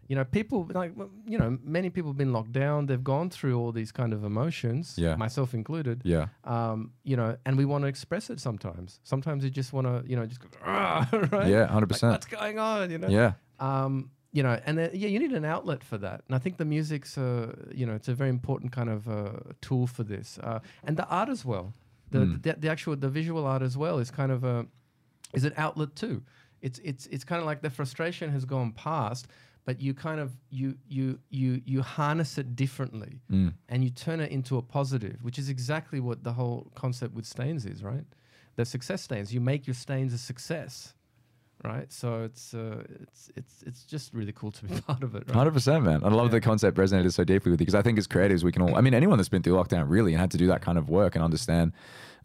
you know, people like, you know, many people have been locked down. They've gone through all these kind of emotions, Yeah. myself included. Yeah. Um, you know, and we want to express it sometimes. Sometimes you just want to, you know, just go, "Ah," right? Yeah, Like, 100%. what's going on? You know. Yeah. Um, you know, and then, yeah, you need an outlet for that. And I think the music's, uh, you know, it's a very important kind of uh, tool for this. Uh, and the art as well, the, Mm. the the actual the visual art as well is kind of a is an outlet too. It's it's it's kind of like the frustration has gone past, but you kind of you you you you harness it differently Mm. and you turn it into a positive, which is exactly what the whole concept with stains is, right? The success stains. You make your stains a success, right? So it's uh, it's it's it's just really cool to be part of it. Right? Hundred percent, man. I love Yeah. the concept resonated so deeply with you because I think as creatives, we can all. I mean, anyone that's been through lockdown really and had to do that kind of work and understand.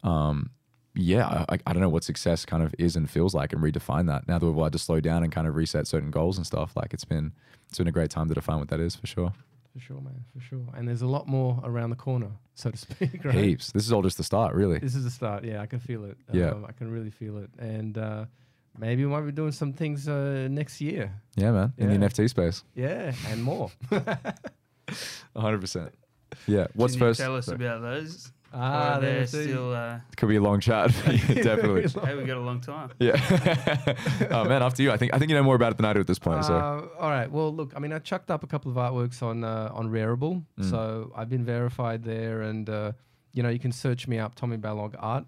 Um, yeah, I, I don't know what success kind of is and feels like, and redefine that. Now that we've had to slow down and kind of reset certain goals and stuff, like it's been it's been a great time to define what that is for sure. For sure, man, for sure. And there's a lot more around the corner, so to speak. Right? Heaps. This is all just the start, really. This is the start. Yeah, I can feel it. Yeah. Um, I can really feel it. And uh, maybe we might be doing some things uh, next year. Yeah, man. In the NFT space, Yeah, and more. hundred percent. Yeah. What's Can first? Tell us Sorry. about those. ah, they're the- still. Uh, Could be a long chat. Yeah, Definitely. hey, we got a long time. Yeah. oh man, after you. I think I think you know more about it than I do at this point. so Uh, all right. Well, look. I mean, I chucked up a couple of artworks on uh, on Rarible, Mm. so I've been verified there, and uh, you know, you can search me up, Tommy Ballog Art.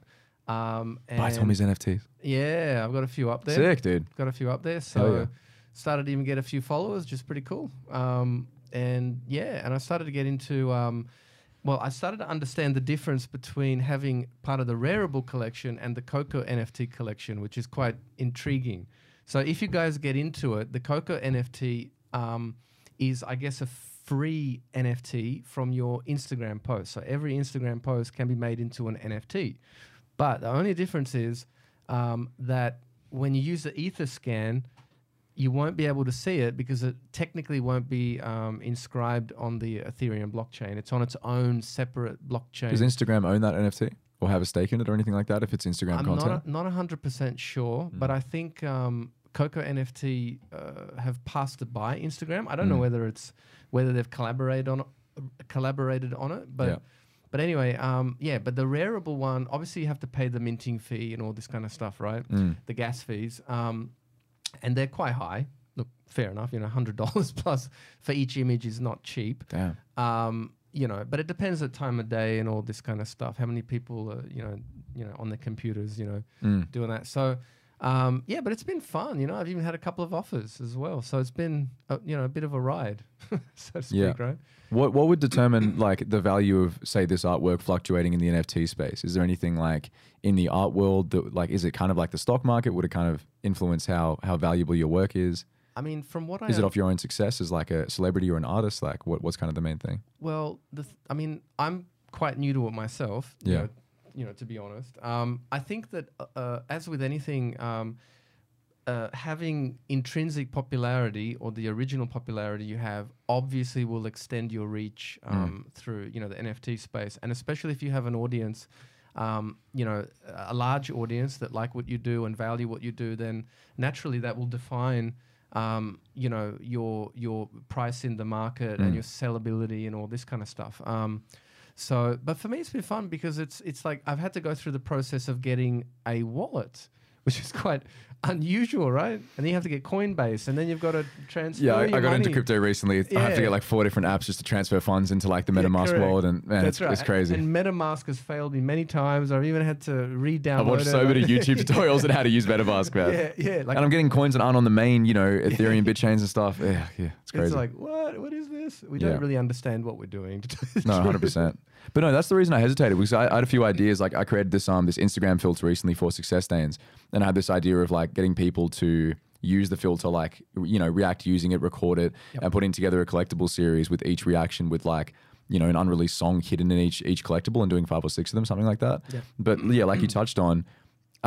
Um, buy Tommy's NFTs. Yeah, I've got a few up there. Sick, dude. got a few up there. So yeah. started to even get a few followers, just pretty cool. Um, and yeah, and I started to get into. Um, well, I started to understand the difference between having part of the Rarible collection and the Coco NFT collection, which is quite intriguing. So if you guys get into it, the Coco NFT um, is, I guess, a free NFT from your Instagram post. So every Instagram post can be made into an NFT. But the only difference is um, that when you use the Etherscan, you won't be able to see it because it technically won't be um, inscribed on the Ethereum blockchain. It's on its own separate blockchain. Does Instagram own that NFT or have a stake in it or anything like that? If it's Instagram I'm content, not a, not hundred percent sure, but Mm. I think um, Coco NFT uh, have passed it by Instagram. I don't know Mm. whether it's whether they've collaborated on it, collaborated on it, but Yeah. But anyway, um, yeah. But the Rarible one, obviously, you have to pay the minting fee and all this kind of stuff, right? Mm. The gas fees, um, and they're quite high. Look, fair enough. You know, hundred dollars plus for each image is not cheap. damn. Um, you know, but it depends the time of day and all this kind of stuff. How many people, are, you know, you know, on their computers, you know, Mm. doing that. So, um, yeah, but it's been fun. You know, I've even had a couple of offers as well. So it's been, a, you know, a bit of a ride, so to speak, Yeah. right? What what would determine like the value of say this artwork fluctuating in the NFT space? Is there anything like in the art world that like is it kind of like the stock market? Would it kind of influence how how valuable your work is? I mean, from what I Is it off your own success as like a celebrity or an artist? Like what what's kind of the main thing? Well, the th- I mean, I'm quite new to it myself. You Yeah. Know, you know, to be honest, um, I think that uh, uh, as with anything, um, uh, having intrinsic popularity or the original popularity you have obviously will extend your reach um, through you know the NFT space, and especially if you have an audience. Um, you know, a large audience that like what you do and value what you do, then naturally that will define um, you know your your price in the market Mm. and your sellability and all this kind of stuff. So, but for me, it's been fun because it's it's like I've had to go through the process of getting a wallet, which is quite unusual, right? And then you have to get Coinbase, and then you've got to transfer. Yeah, I, I got into crypto recently. I have to get like four different apps just to transfer funds into like the MetaMask correct. wallet, and man, That's it's, right. it's crazy. And MetaMask has failed me many times. I've even had to re-download. I've watched so many YouTube tutorials on how to use MetaMask, man. Yeah, yeah. Like and I'm getting coins that aren't on the main, you know, Ethereum bit chains and stuff. Yeah, yeah, it's crazy. it's like what? What is this? We Yeah. don't really understand what we're doing. to tell you the No, hundred percent. But no, that's the reason I hesitated because I, I had a few ideas. Like I created this um this Instagram filter recently for success stains, and I had this idea of like getting people to use the filter, like you know, react using it, record it, Yep. and putting together a collectible series with each reaction with like you know an unreleased song hidden in each each collectible and doing five or six of them, something like that. Yep. But yeah, like you touched on.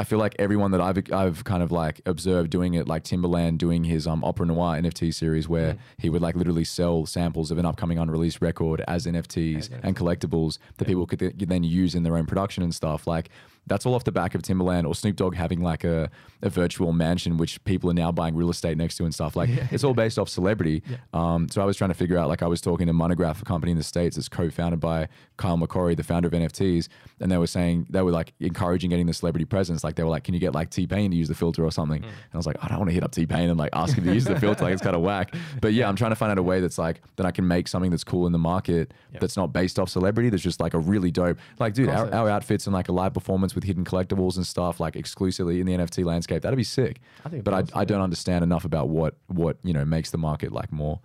I feel like everyone that I've I've kind of like observed doing it, like Timbaland doing his um Opera Noir NFT series, where Mm. he would like literally sell samples of an upcoming unreleased record as NFTs and collectibles that people could th- then use in their own production and stuff. Like that's all off the back of Timbaland or Snoop Dogg having like a, a virtual mansion which people are now buying real estate next to and stuff. Like it's all based off celebrity. Yeah. Um, so I was trying to figure out like I was talking to Monegraph, a company in the states that's co-founded by Kyle McCory, the founder of NFTs, and they were saying they were like encouraging getting the celebrity presence. Like they were like, can you get like T Pain to use the filter or something? And I was like, I don't want to hit up T Pain and like ask him to use the filter. Like it's kind of whack. But yeah, I'm trying to find out a way that's like that I can make something that's cool in the market Yep. that's not based off celebrity. That's just like a really dope. Like dude, our, our outfits and like a live performance with hidden collectibles and stuff like exclusively in the NFT landscape. That'd be sick. I think But I, I don't understand enough about what what you know makes the market like more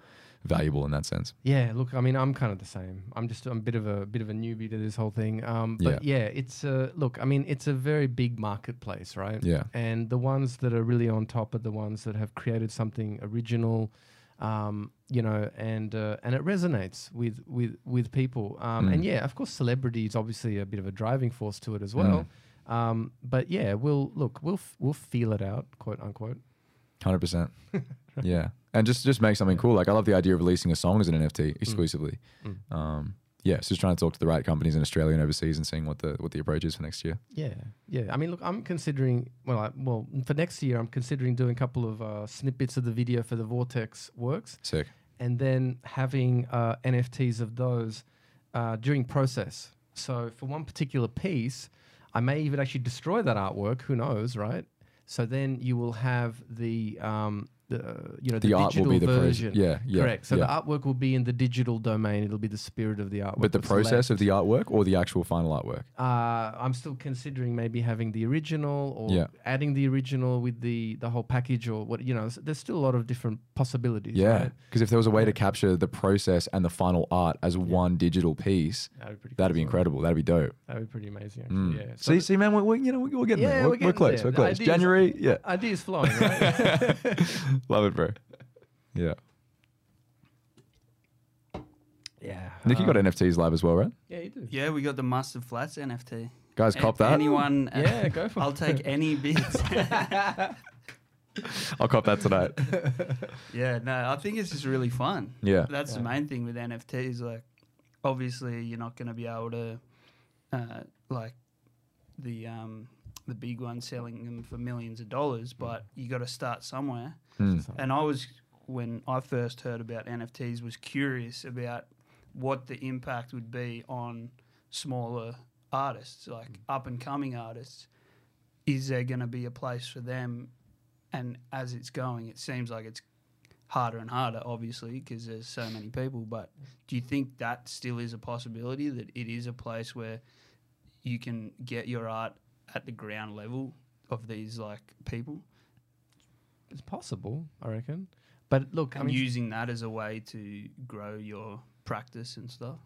valuable in that sense. Yeah, look, I mean, I'm kind of the same. I'm just I'm a bit of a bit of a newbie to this whole thing. Um, but yeah. it's a look. I mean, it's a very big marketplace, right? Yeah. And the ones that are really on top are the ones that have created something original, um, you know, and uh, and it resonates with with with people. Um, And Mm. yeah, of course, celebrity is obviously a bit of a driving force to it as well. Um, but yeah, we'll look, we'll f- we'll feel it out, quote unquote. Hundred percent. Yeah, and just just make something cool. Like I love the idea of releasing a song as an NFT exclusively. Mm. Um, yeah, so just trying to talk to the right companies in Australia and overseas and seeing what the what the approach is for next year. Yeah, yeah. I mean, look, I'm considering. Well, I, well, for next year, I'm considering doing a couple of uh, snippets of the video for the Vortex works, Sick. and then having uh, NFTs of those uh, during process. So for one particular piece, I may even actually destroy that artwork. Who knows, right? So then you will have the um, the you know the, The, art will digital be the version. version. Yeah, yeah. Correct. So yeah. the artwork will be in the digital domain. It'll be the spirit of the artwork. but the process left. of the artwork or the actual final artwork. Uh, I'm still considering maybe having the original or Yeah. adding the original with the the whole package or what you know. There's still a lot of different possibilities. Yeah, right? because if there was a way to capture the process and the final art as one digital piece, that'd be pretty. that'd be cool as well. incredible. That'd be dope. That'd be pretty amazing. Actually. Mm. Yeah. So see, the see, man, we're, we you know we're, we're getting Yeah, there. we're We're, we're, close. there. We're close. ideas- January, yeah, ideas flowing, right? love it, bro. Yeah, yeah. Nick, you got um, NFTs live as well, right? Yeah, you do. Yeah, we got the Mustard Flats NFT. Guys, cop that. Anyone? Yeah, go for I'll it. take any bids. I'll cop that tonight. yeah, no, I think it's just really fun. Yeah, That's the main thing with NFTs. Like, obviously, you're not going to be able to, uh, like, the um, the big ones selling them for millions of dollars, but you got to start somewhere. Mm. And I was when I first heard about NFTs was curious about what the impact would be on smaller artists, like up and coming artists. Is there going to be a place for them? And as it's going, it seems like it's harder and harder, obviously, because there's so many people. But do you think that still is a possibility that it is a place where you can get your art at the ground level of these like people It's possible, I reckon. But look, I and mean, using that as a way to grow your practice and stuff?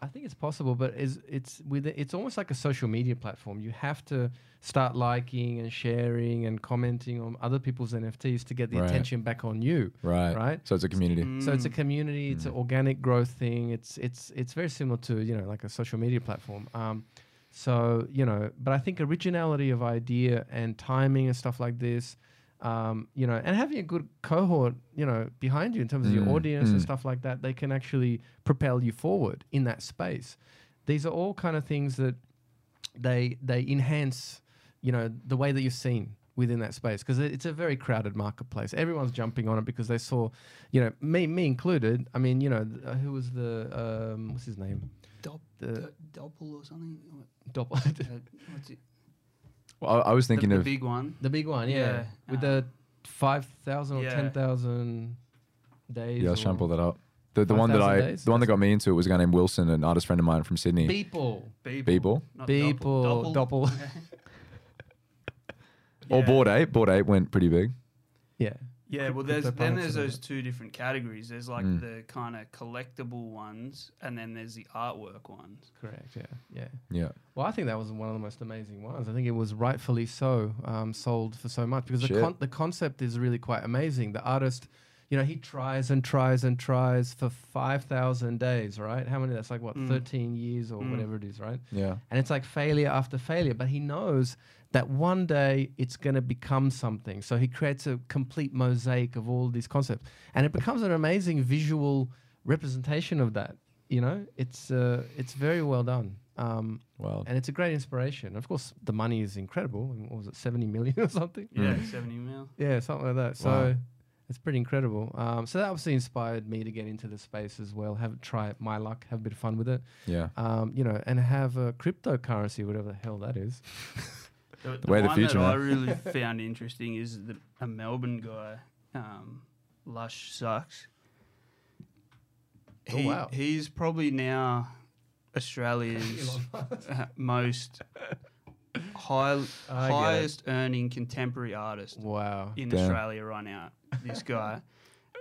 I think it's possible, but it's it's with it's almost like a social media platform. You have to start liking and sharing and commenting on other people's NFTs to get the Right. attention back on you. Right. Right. So it's a community. So it's a Mm. community. It's an organic growth thing. It's it's it's very similar to you know like a social media platform. Um, so you know, but I think originality of idea and timing and stuff like this, um, you know, and having a good cohort, you know, behind you in terms of your Mm, audience and mm. stuff like that, they can actually propel you forward in that space. These are all kind of things that they they enhance, you know, the way that you're seen within that space because it's a very crowded marketplace. Everyone's jumping on it because they saw, you know, me me included. I mean, you know, th- uh, who was the um, what's his name? Dop, The Doppel or something? Doppel. Uh, what's it? Well, I, I was The, thinking the of big one. the big one, yeah, Yeah, with the five thousand or yeah. ten thousand days. yeah. I was trying to pull that up. The, the one that I days? the one that got me into it was a guy named Wilson, an artist friend of mine from Sydney. People, Beeple? Not Beeple, Doppel. Doppel. Or Bored Ape, Bored Ape went pretty big. Yeah. Yeah, well, there's then there's those two different categories. There's like Mm. the kind of collectible ones, and then there's the artwork ones. Correct. Yeah. Yeah. Yeah. Well, I think that was one of the most amazing ones. I think it was rightfully so um, sold for so much because the, Shit. con- the concept is really quite amazing. The artist, you know, he tries and tries and tries for 5,000 days, right? How many? That's like, what, Mm. 13 years or Mm. whatever it is, right? Yeah. And it's like failure after failure, but he knows that one day it's going to become something. So he creates a complete mosaic of all these concepts, and it becomes an amazing visual representation of that. You know, it's uh, it's very well done. Um, Well. and it's a great inspiration. Of course, the money is incredible. I What was it, seventy million or something? Yeah, Mm. 70 mil. Yeah, something like that. So Wow. it's pretty incredible. Um, so that obviously inspired me to get into the space as well. Have try my luck, have a bit of fun with it. Yeah. Um, you know, and have a cryptocurrency, whatever the hell that is. The, The way of the one future, that I really found interesting is the, a Melbourne guy, um, Lushsux. Oh, wow. He's probably now Australia's uh, most high, I highest earning contemporary artist Wow. in Damn. Australia right now. This guy,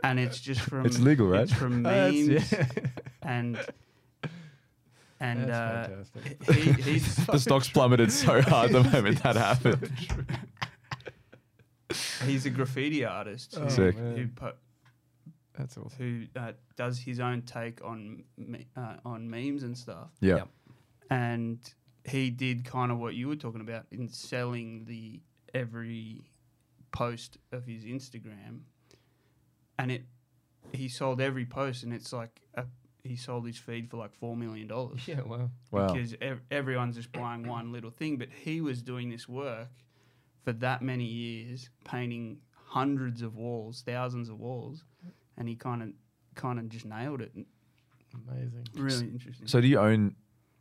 and it's just from It's legal, right? It's from That's- memes yeah. and and uh, fantastic. he, he's the stocks plummeted so hard the moment that happened. he's a graffiti artist who, Oh, Sick. who po- That's awesome. who uh, does his own take on me- uh, on memes and stuff. Yeah. Yep. and he did kind of what you were talking about in selling the every post of his Instagram, and it he sold every post, and it's like a, he sold his feed for like four million dollars. Yeah, wow. Wow. Because ev- everyone's just buying one little thing, but he was doing this work for that many years, painting hundreds of walls, thousands of walls, and he kind of kind of just nailed it. Amazing. Really interesting. So do you own?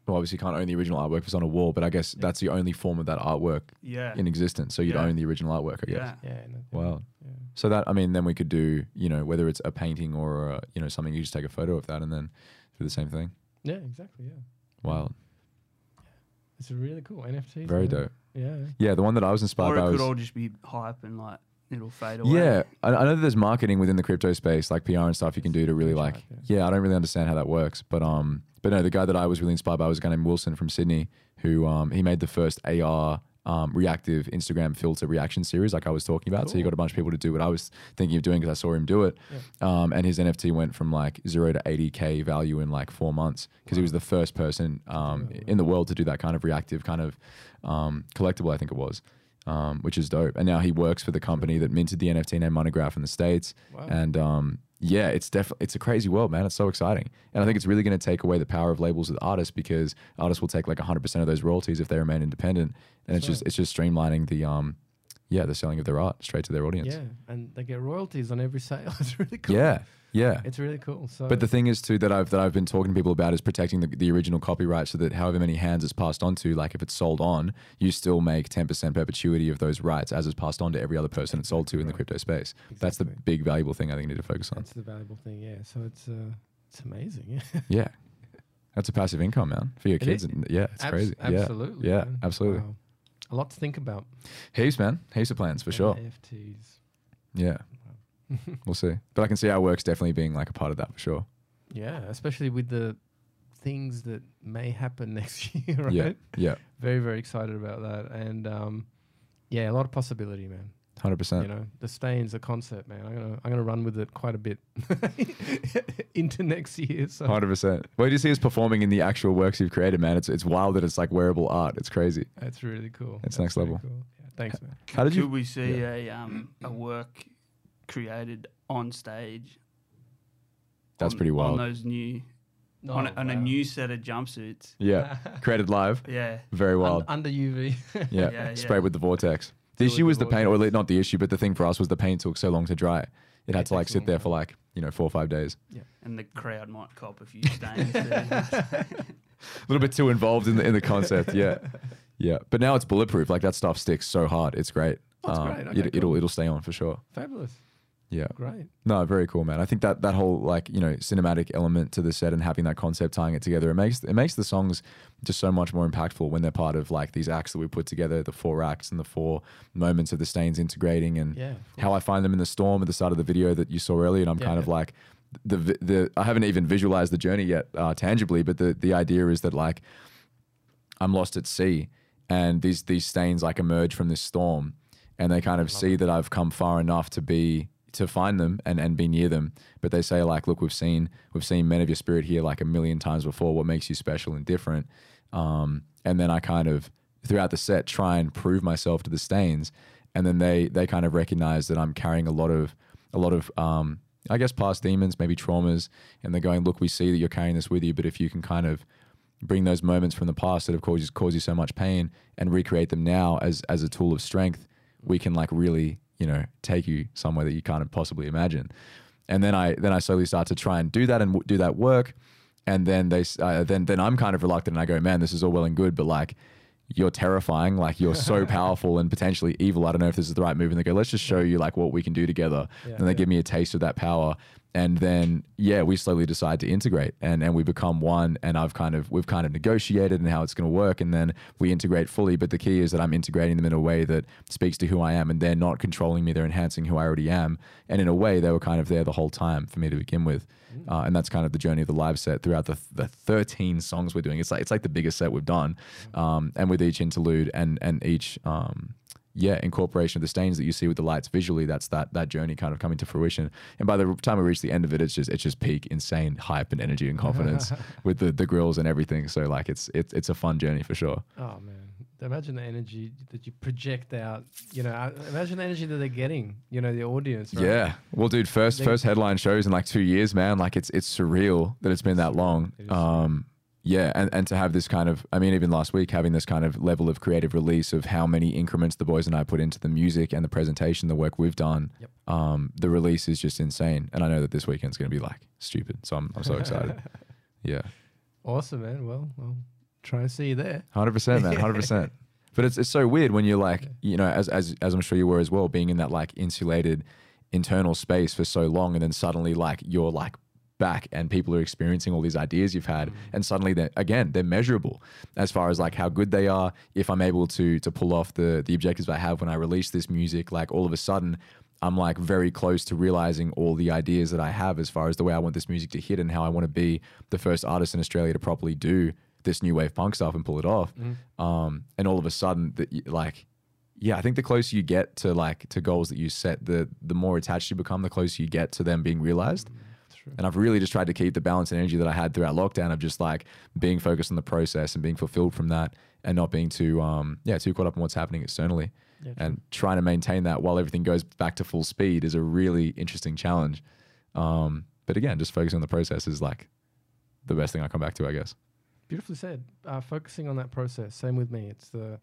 Well, obviously, can't own the original artwork if it's on a wall, but I guess that's the only form of that artwork yeah, in existence. So you'd Yeah. own the original artwork, I guess. yeah. Yeah. no, Wow. Yeah. So that I mean, then we could do you know whether it's a painting or uh you know something you just take a photo of that and then do the same thing. Yeah, exactly. Yeah. Wow, It's really cool. NFT. very man. dope. Yeah. Yeah, the one that I was inspired Or by it could was all just be hype and like it'll fade away. yeah. I, I know that there's marketing within the crypto space, like PR and stuff you can do to really like. hype, Yeah, I don't really understand how that works, but um, but no, the guy that I was really inspired by was a guy named Wilson from Sydney, who um he made the first AR. Um, reactive Instagram filter reaction series, like I was talking about. So he got a bunch of people to do what I was thinking of doing because I saw him do it. Um, and his NFT went from like zero to 80k value in like four months because he was the first person um, Yeah, in the world to do that kind of reactive kind of um, collectible, I think it was, um, which is dope. And now he works for the company that minted the NFT named Monegraph in the States. Wow. And um, yeah, it's definitely it's a crazy world, man. It's so exciting, and I think it's really going to take away the power of labels with artists because artists will take like 100 percent of those royalties if they remain independent, and it's That's just it's just streamlining the um, yeah, the selling of their art straight to their audience. Yeah, and they get royalties on every sale. It's really cool. yeah, yeah. It's really cool. So, But the thing is too that I've that I've been talking to people about is protecting the, the original copyright so that however many hands it's passed on to, like if it's sold on, you still make ten percent perpetuity of those rights as it's passed on to every other person it's sold to in the crypto space. That's the big valuable thing I think you need to focus on. that's the valuable thing. Yeah. So it's uh, it's amazing. Yeah. Yeah. That's a passive income, man, for your kids. And yeah, it's Abs- crazy. Absolutely. Yeah, man. absolutely. Wow. A lot to think about. Heaps, man. Heaps of plans for sure. NFTs. Yeah. We'll see. But I can see our work's definitely being like a part of that for sure. Yeah, especially with the things that may happen next year, right? Yeah. Yeah. Very, very excited about that. And um, yeah, a lot of possibility, man. Hundred percent. You know, the stains a concept, man. I'm gonna I'm gonna run with it quite a bit into next year. So Hundred percent. Where do you see us performing in the actual works you've created, man? It's it's wild that it's like wearable art. It's crazy. that's really cool. It's That's next very level. Cool. Yeah, thanks, man. How did Could you? we see a um a work created on stage? That's on- pretty On wild. those new on, a, Oh, on a new set of jumpsuits. Yeah. Created live. Yeah. Very Un- wild. under UV. Yeah. Yeah, Sprayed yeah. with the vortex. The Fill issue was the paint, or not the issue, but the thing for us was the paint took so long to dry. It had It to like sit long there for like you know four or five days. Yeah, and the crowd might cop a few stains. too. a little bit too involved in the in the concept. Yeah, yeah. But now it's bulletproof. Like that stuff sticks so hard. It's great. Oh, it's Um, great. it, Okay, It'll cool. it'll stay on for sure. Fabulous. Yeah. Great. No, very cool, man. I think that that whole like you know cinematic element to the set and having that concept tying it together, it makes it makes the songs just so much more impactful when they're part of like these acts that we put together, the four acts and the four moments of the stains integrating and Yeah. how I find them in the storm at the start of the video that you saw earlier, and I'm Yeah, kind of like the the I haven't even visualized the journey yet uh, tangibly, but the the idea is that like I'm lost at sea, and these these stains like emerge from this storm, and they kind of see that I've come far enough to be to find them and and be near them. But they say like, look, we've seen we've seen men of your spirit here like a million times before. What makes you special and different? Um, and then I kind of throughout the set try and prove myself to the stains, and then they they kind of recognize that I'm carrying a lot of a lot of um, I guess past demons, maybe traumas, and they're going, look, we see that you're carrying this with you, but if you can kind of bring those moments from the past that have caused you, caused you so much pain and recreate them now as as a tool of strength, we can like really you know take you somewhere that you can't possibly imagine. And then I then I slowly start to try and do that and w- do that work, and then they uh, then then I'm kind of reluctant and I go, man, this is all well and good, but like you're terrifying, like you're so powerful and potentially evil. I don't know if this is the right move. And they go, let's just show you like what we can do together. Yeah, and they yeah. give me a taste of that power. And then yeah, we slowly decide to integrate and and we become one. And I've kind of we've kind of negotiated and how it's going to work, and then we integrate fully. But the key is that I'm integrating them in a way that speaks to who I am, and they're not controlling me; they're enhancing who I already am. And in a way, they were kind of there the whole time for me to begin with. Uh, and that's kind of the journey of the live set throughout the, the 13 songs we're doing. It's like it's like the biggest set we've done, um, and with each interlude and and each um, yeah incorporation of the stains that you see with the lights visually, that's that that journey kind of coming to fruition. And by the time we reach the end of it, it's just it's just peak insane hype and energy and confidence with the the grills and everything. So like it's it's it's a fun journey for sure. Oh man, imagine the energy that you project out. You know, uh, imagine the energy that they're getting. You know, the audience. Right? Yeah. Well, dude, first first headline shows in like two years, man. Like it's it's surreal that it's been that long. Um, yeah, and, and to have this kind of, I mean, even last week having this kind of level of creative release of how many increments the boys and I put into the music and the presentation, the work we've done. Yep. Um, the release is just insane, and I know that this weekend's going to be like stupid. So I'm I'm so excited. yeah, Awesome, man. Well, well, try and see you there. hundred percent, man, hundred percent. But it's it's so weird when you're like, you know, as as as I'm sure you were as well, being in that like insulated internal space for so long, and then suddenly like you're like back and people are experiencing all these ideas you've had mm. and suddenly they again they're measurable as far as like how good they are. If i'm able to to pull off the the objectives i have when i release this music like all of a sudden i'm like very close to realizing all the ideas that i have as far as the way i want this music to hit and how i want to be the first artist in australia to properly do this new wave punk stuff and pull it off. Mm. Um and all of a sudden that like yeah, I think the closer you get to like to goals that you set, the the more attached you become, the closer you get to them being realized. Mm. True. And I've really just tried to keep the balance and energy that I had throughout lockdown of just like being focused on the process and being fulfilled from that and not being too um yeah, too caught up in what's happening externally. Yeah, and trying to maintain that while everything goes back to full speed is a really interesting challenge. Um but again, just focusing on the process is like the best thing I come back to, I guess. Beautifully said. Uh, focusing on that process. Same with me. It's the,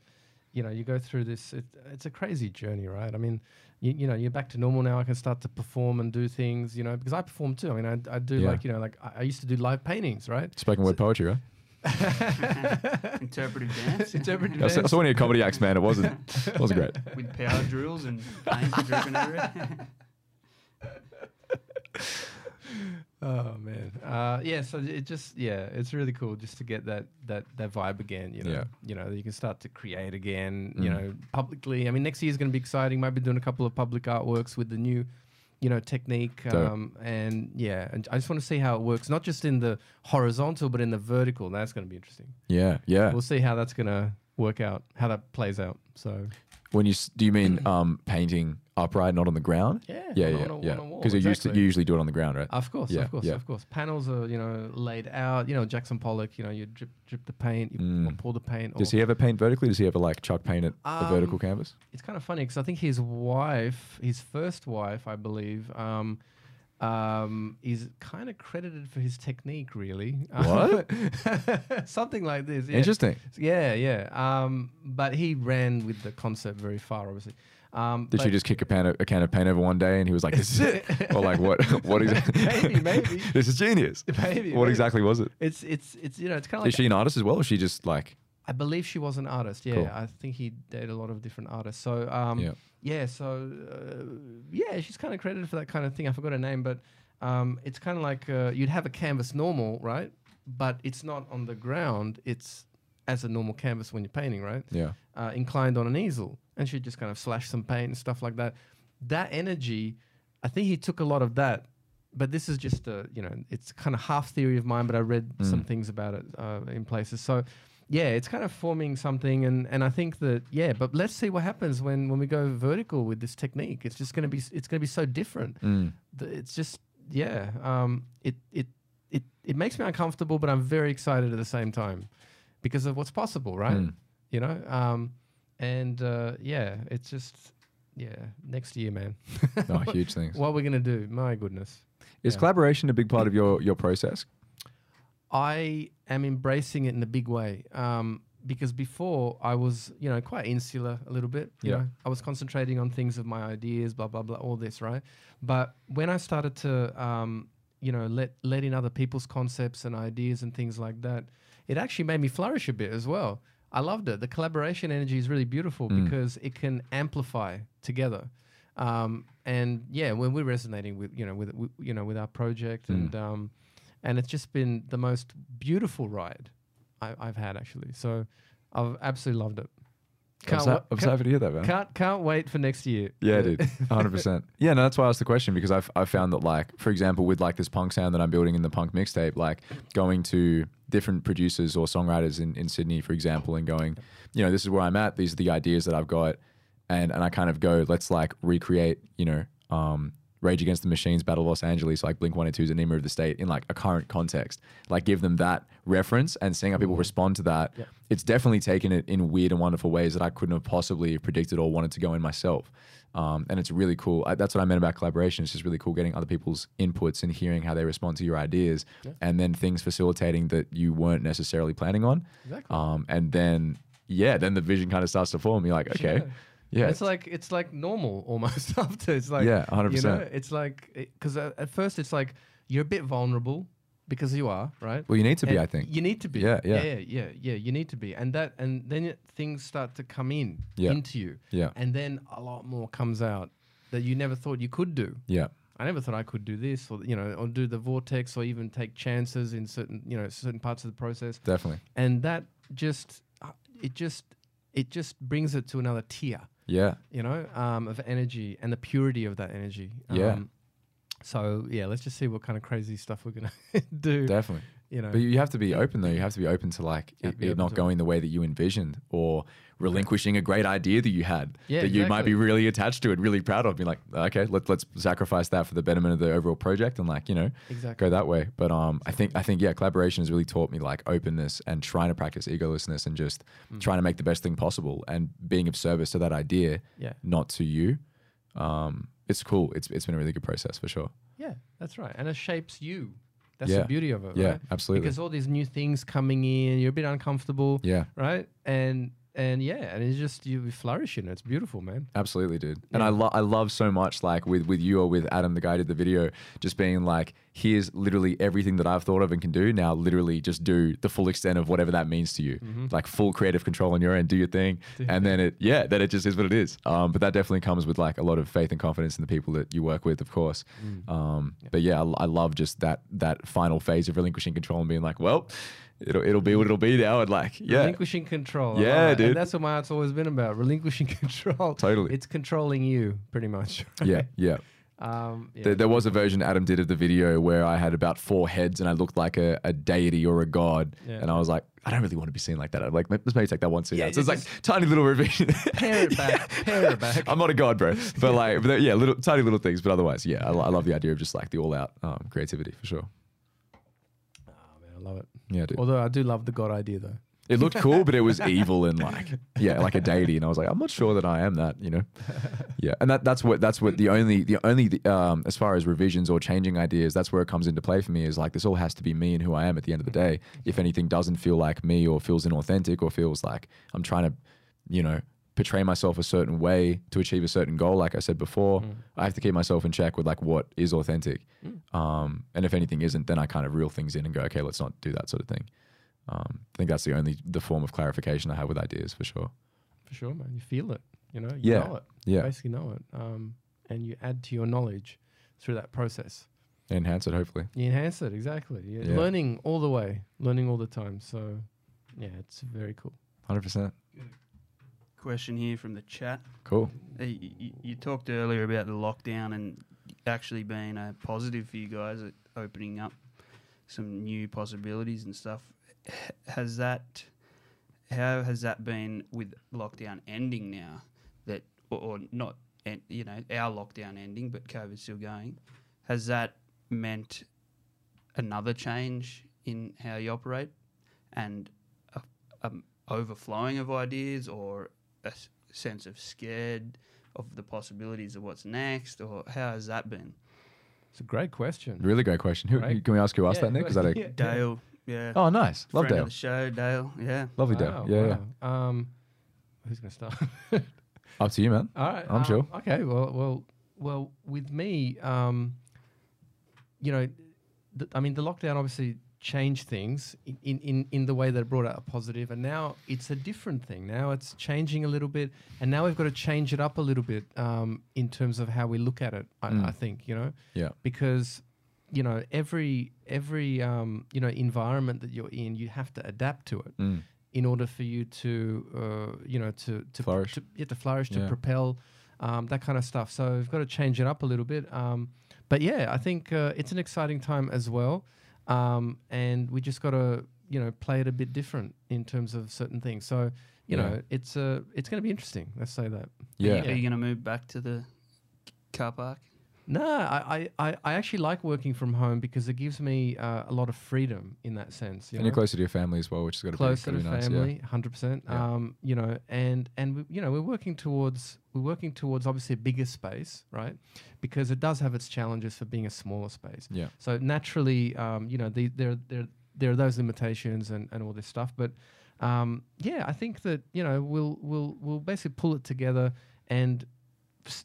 you know, you go through this. It, it's a crazy journey, right? I mean, you, you know, you're back to normal now. I can start to perform and do things, you know, because I perform too. I mean, I, I do Yeah. like, you know, like I, I used to do live paintings, right? Spoken word poetry, right? Interpretive dance. Interpretive dance. I saw one of your comedy acts, man. It wasn't it wasn't great. With power drills and paint dripping everywhere. Oh man, uh, yeah. So it just yeah, it's really cool just to get that that that vibe again. You know, Yeah. you know, you can start to create again. You Mm. know, publicly. I mean, next year is going to be exciting. Might be doing a couple of public artworks with the new, you know, technique. Um, and yeah, and I just want to see how it works, not just in the horizontal, but in the vertical. That's going to be interesting. Yeah, yeah. We'll see how that's going to work out, how that plays out. So When you do you mean um, painting upright, not on the ground? yeah, Yeah, yeah, a- yeah. on a wall, Because you used to exactly. you usually do it on the ground, right? Of course, Yeah, of course, yeah. of course. Panels are you know laid out. You know Jackson Pollock. You know you drip drip the paint, you Mm. pour the paint. Does he ever paint vertically? Does he ever like chuck paint at a vertical Um, canvas? It's kind of funny because I think his wife, his first wife, I believe, um, um, is kind of credited for his technique. Really, What? Something like this. Yeah. Interesting. Yeah, yeah. Um, but he ran with the concept very far, obviously. Um, Did she just kick a pan of, a can of paint over one day and he was like, "This is it," or like what? What exactly? Maybe, maybe. this is genius. Maybe, What maybe. exactly was it? It's it's it's you know it's kind of like Is she an artist as well, or is she just like? I believe she was an artist. Yeah, Cool. I think he dated a lot of different artists. So um, Yeah. yeah. so uh, yeah, she's kind of credited for that kind of thing. I forgot her name, but um, it's kind of like uh, you'd have a canvas normal, right? But it's not on the ground. It's as a normal canvas when you're painting, right? Yeah. Uh, inclined on an easel, and she'd just kind of slash some paint and stuff like that. That energy, I think he took a lot of that. But this is just a, you know, it's kind of half theory of mine. But I read some Mm. things about it uh, in places. So yeah, it's kind of forming something, and and I think that yeah, but let's see what happens when when we go vertical with this technique. It's just gonna be it's gonna be so different. Mm. It's just yeah, um, it it it it makes me uncomfortable, but I'm very excited at the same time because of what's possible, right? Mm. You know, um, and uh, yeah, it's just yeah, next year, man. Oh, huge things. what we're gonna do? My goodness. Is yeah. collaboration a big part of your your process? I am embracing it in a big way. Um, because before I was, you know, quite insular a little bit. You Yeah. know, I was concentrating on things of my ideas, blah blah blah, all this, right? But when I started to, um, you know, let let in other people's concepts and ideas and things like that, it actually made me flourish a bit as well. I loved it. The collaboration energy is really beautiful Mm. because it can amplify together. Um, and yeah, when we're resonating with you know with, you know with our project, Mm. and um, and it's just been the most beautiful ride I, I've had actually. So I've absolutely loved it. I'm Can't, so, wa- I'm so happy to hear that, man. can't can't wait for next year. Yeah, dude, 100%. yeah, no, that's why I asked the question because I've, I've found that, like, for example, with like this punk sound that I'm building in the punk mixtape, like going to different producers or songwriters in, in Sydney, for example, and going, you know, this is where I'm at. These are the ideas that I've got. And, and I kind of go, let's like recreate, you know, um, Rage Against the Machines, Battle of Los Angeles, like Blink 182's Enema of the State in like a current context. Like give them that reference and seeing how people respond to that. Yep. It's definitely taken it in weird and wonderful ways that I couldn't have possibly predicted or wanted to go in myself. Um, and it's really cool. I, that's what I meant about collaboration. It's just really cool getting other people's inputs and hearing how they respond to your ideas, Yeah. and then things facilitating that you weren't necessarily planning on. Exactly. Um, and then yeah, then the vision kind of starts to form. You're like, okay, yeah, It's like it's like normal almost after. It's like Yeah, 100%. You know, it's like because at, at first it's like you're a bit vulnerable because you are right. well, you need to be. I think. you need to be. Yeah, yeah. yeah, yeah, yeah. You need to be, and that, and then it, things start to come in Yeah. into you, Yeah, and then a lot more comes out that you never thought you could do. yeah, I never thought I could do this, or you know, or do the vortex, or even take chances in certain, you know, certain parts of the process, definitely. and that just, uh, it just, it just brings it to another tier Yeah, you know, um, of energy and the purity of that energy. Yeah. So yeah, let's just see what kind of crazy stuff we're gonna do. definitely. You know, But you have to be open though. You have to be open to like it, it not to it. going the way that you envisioned or relinquishing a great idea that you had Yeah, that you might be really attached to it, really proud of. Being like, okay, let, let's sacrifice that for the betterment of the overall project and like you know exactly. go that way. But um, I think I think yeah, collaboration has really taught me like openness and trying to practice egolessness and just Mm. trying to make the best thing possible and being of service to that idea, Yeah, not to you. Um, it's cool. It's it's been a really good process for sure. yeah, that's right, and it shapes you. That's Yeah. the beauty of it, Yeah, right? absolutely. Because all these new things coming in, you're a bit uncomfortable, yeah. right? And and yeah, and it's just you flourish in it. It's beautiful, man. Absolutely, dude. And I love I love so much like with with you or with Adam, the guy who did the video, just being like, here's literally everything that I've thought of and can do. Now, literally, just do the full extent of whatever that means to you. Like full creative control on your end, do your thing, your and then it yeah, then it just is what it is. Um, but that definitely comes with like a lot of faith and confidence in the people that you work with, of course. Mm. Um, but yeah, I, I love just that that final phase of relinquishing control and being like, well, it'll it'll be what it'll be now, and like yeah, Relinquishing control. Yeah, it. dude. And that's what my art's always been about. Relinquishing control. totally, It's controlling you, pretty much. yeah, yeah. Um, yeah. There, there was a version Adam did of the video where I had about four heads and I looked like a, a deity or a god. Yeah. And I was like, I don't really want to be seen like that. I'm like, let's maybe take that one scene Yeah, out. So it's like tiny little revision. Pare it back. Pare it back. I'm not a god, bro. But like, but yeah, little tiny little things. But otherwise, yeah, I, I love the idea of just like the all out um, creativity for sure. I. Yeah, dude. Although I do love the God idea, though. It looked cool, but it was evil and like, yeah, like a deity. And I was like, I'm not sure that I am that, you know? Yeah. And that, that's what, that's what the only, the only, um, as far as revisions or changing ideas, that's where it comes into play for me is like, this all has to be me and who I am at the end of the day. If anything doesn't feel like me or feels inauthentic or feels like I'm trying to, you know, portray myself a certain way to achieve a certain goal, like I said before, Mm. I have to keep myself in check with like what is authentic. Mm. Um, and if anything isn't, then I kind of reel things in and go, okay, let's not do that sort of thing. Um, I think that's the only the form of clarification I have with ideas for sure. For sure, man. You feel it. You know, you Yeah. know it. You Yeah, basically know it. Um, and you add to your knowledge through that process. enhance it hopefully. You enhance it, exactly. You're Yeah. learning all the way, learning all the time. So, yeah, it's very cool. Hundred percent. Question here from the chat. Cool. Uh, y- y- You talked earlier about the lockdown and actually being a positive for you guys, at opening up some new possibilities and stuff. Has that, how has that been with lockdown ending now? That or, or not, en- you know, our lockdown ending, but COVID's still going. Has that meant another change in how you operate and a, a overflowing of ideas or a s- sense of scared of the possibilities of what's next, or how has that been? It's a great question. Really great question. Who, Right. Can we ask who asked Yeah, that, Nick? Is that a yeah. Dale, yeah, oh nice? Love friend Dale. of the show, Dale, yeah. Lovely Dale. Yeah, yeah. wow. Um, who's gonna start? Up to you, man. All right, I'm um, sure. Okay, well, well, well, with me, um, you know, th- I mean, the lockdown obviously change things in, in, in, the way that it brought out a positive, and now it's a different thing. Now it's changing a little bit, and now we've got to change it up a little bit um, in terms of how we look at it. I, Mm. I think you know Yeah. because you know every every um, you know environment that you're in, you have to adapt to it Mm. in order for you to uh, you know to to Flourish. to, yeah, to flourish to propel um, that kind of stuff. So we've got to change it up a little bit. Um, but yeah, I think uh, it's an exciting time as well, um, and we just got to you know play it a bit different in terms of certain things. So you Yeah. know it's uh, it's going to be interesting. Let's say that. Yeah. Are you going to move back to the car park? No, I, I, I- actually like working from home because it gives me uh, a lot of freedom in that sense. You And know? you're closer to your family as well, which is going to be closer to nice. family, hundred percent. Um, you know, and and we, you know, we're working towards we're working towards obviously a bigger space, right? Because it does have its challenges for being a smaller space. Yeah. So naturally, um, you know, the, there there there are those limitations and, and all this stuff. But um, yeah, I think that you know we'll we'll we'll basically pull it together and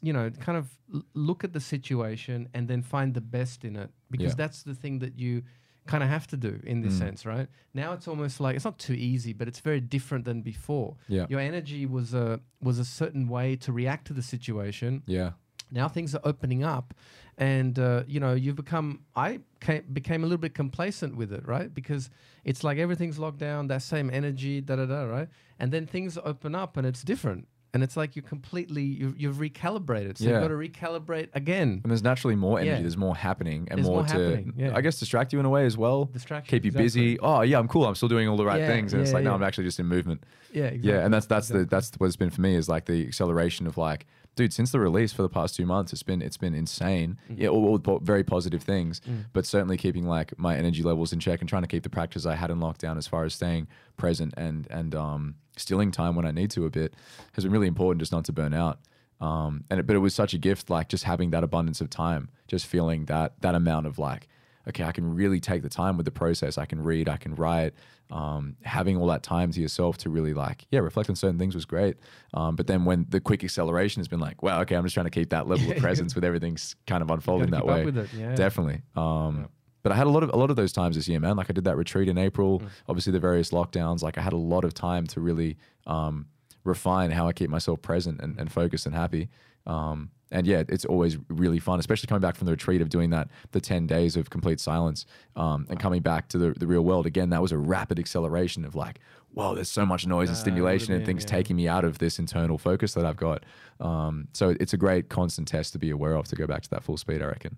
you know kind of look at the situation and then find the best in it because Yeah. that's the thing that you kind of have to do in this Mm. sense, right? Now it's almost like it's not too easy, but it's very different than before. Yeah. Your energy was a was a certain way to react to the situation. Yeah. Now things are opening up, and uh, you know you've become. I came, became a little bit complacent with it, right? Because it's like everything's locked down, that same energy, da da da, right? And then things open up, and it's different, and it's like you're completely you've, you've recalibrated. So Yeah. you've got to recalibrate again. And there's naturally more energy. Yeah. There's more happening and There's more, more to, yeah. I guess, distract you in a way as well. Distraction. Keep you exactly. busy. Oh, yeah, I'm cool. I'm still doing all the right things. And it's like, no. I'm actually just in movement. Yeah, exactly. Yeah, and that's that's exactly. the that's what it's been for me is like the acceleration of like, dude, since the release for the past two months, it's been it's been insane. Mm-hmm. Yeah, all, all po- very positive things, Mm. but certainly keeping like my energy levels in check and trying to keep the practice I had in lockdown as far as staying present and and um stealing time when I need to a bit has been really important just not to burn out. Um, and it, but it was such a gift, like just having that abundance of time, just feeling that that amount of like, okay, I can really take the time with the process. I can read, I can write. Um, having all that time to yourself to really like, yeah, reflect on certain things was great. Um, but then when the quick acceleration has been like, wow, okay, I'm just trying to keep that level of presence with everything's kind of unfolding that way. yeah. Definitely. Um, Yeah. But I had a lot of a lot of those times this year, man. Like I did that retreat in Mm. April. Obviously, the various lockdowns. Like I had a lot of time to really um, refine how I keep myself present and, and focused and happy. Um, and yeah, it's always really fun, especially coming back from the retreat of doing that, the 10 days of complete silence um, and coming back to the, the real world. Again, that was a rapid acceleration of like, whoa, there's so much noise and stimulation would've and things yeah. taking me out of this internal focus that I've got. Um, so it's a great constant test to be aware of to go back to that full speed, I reckon.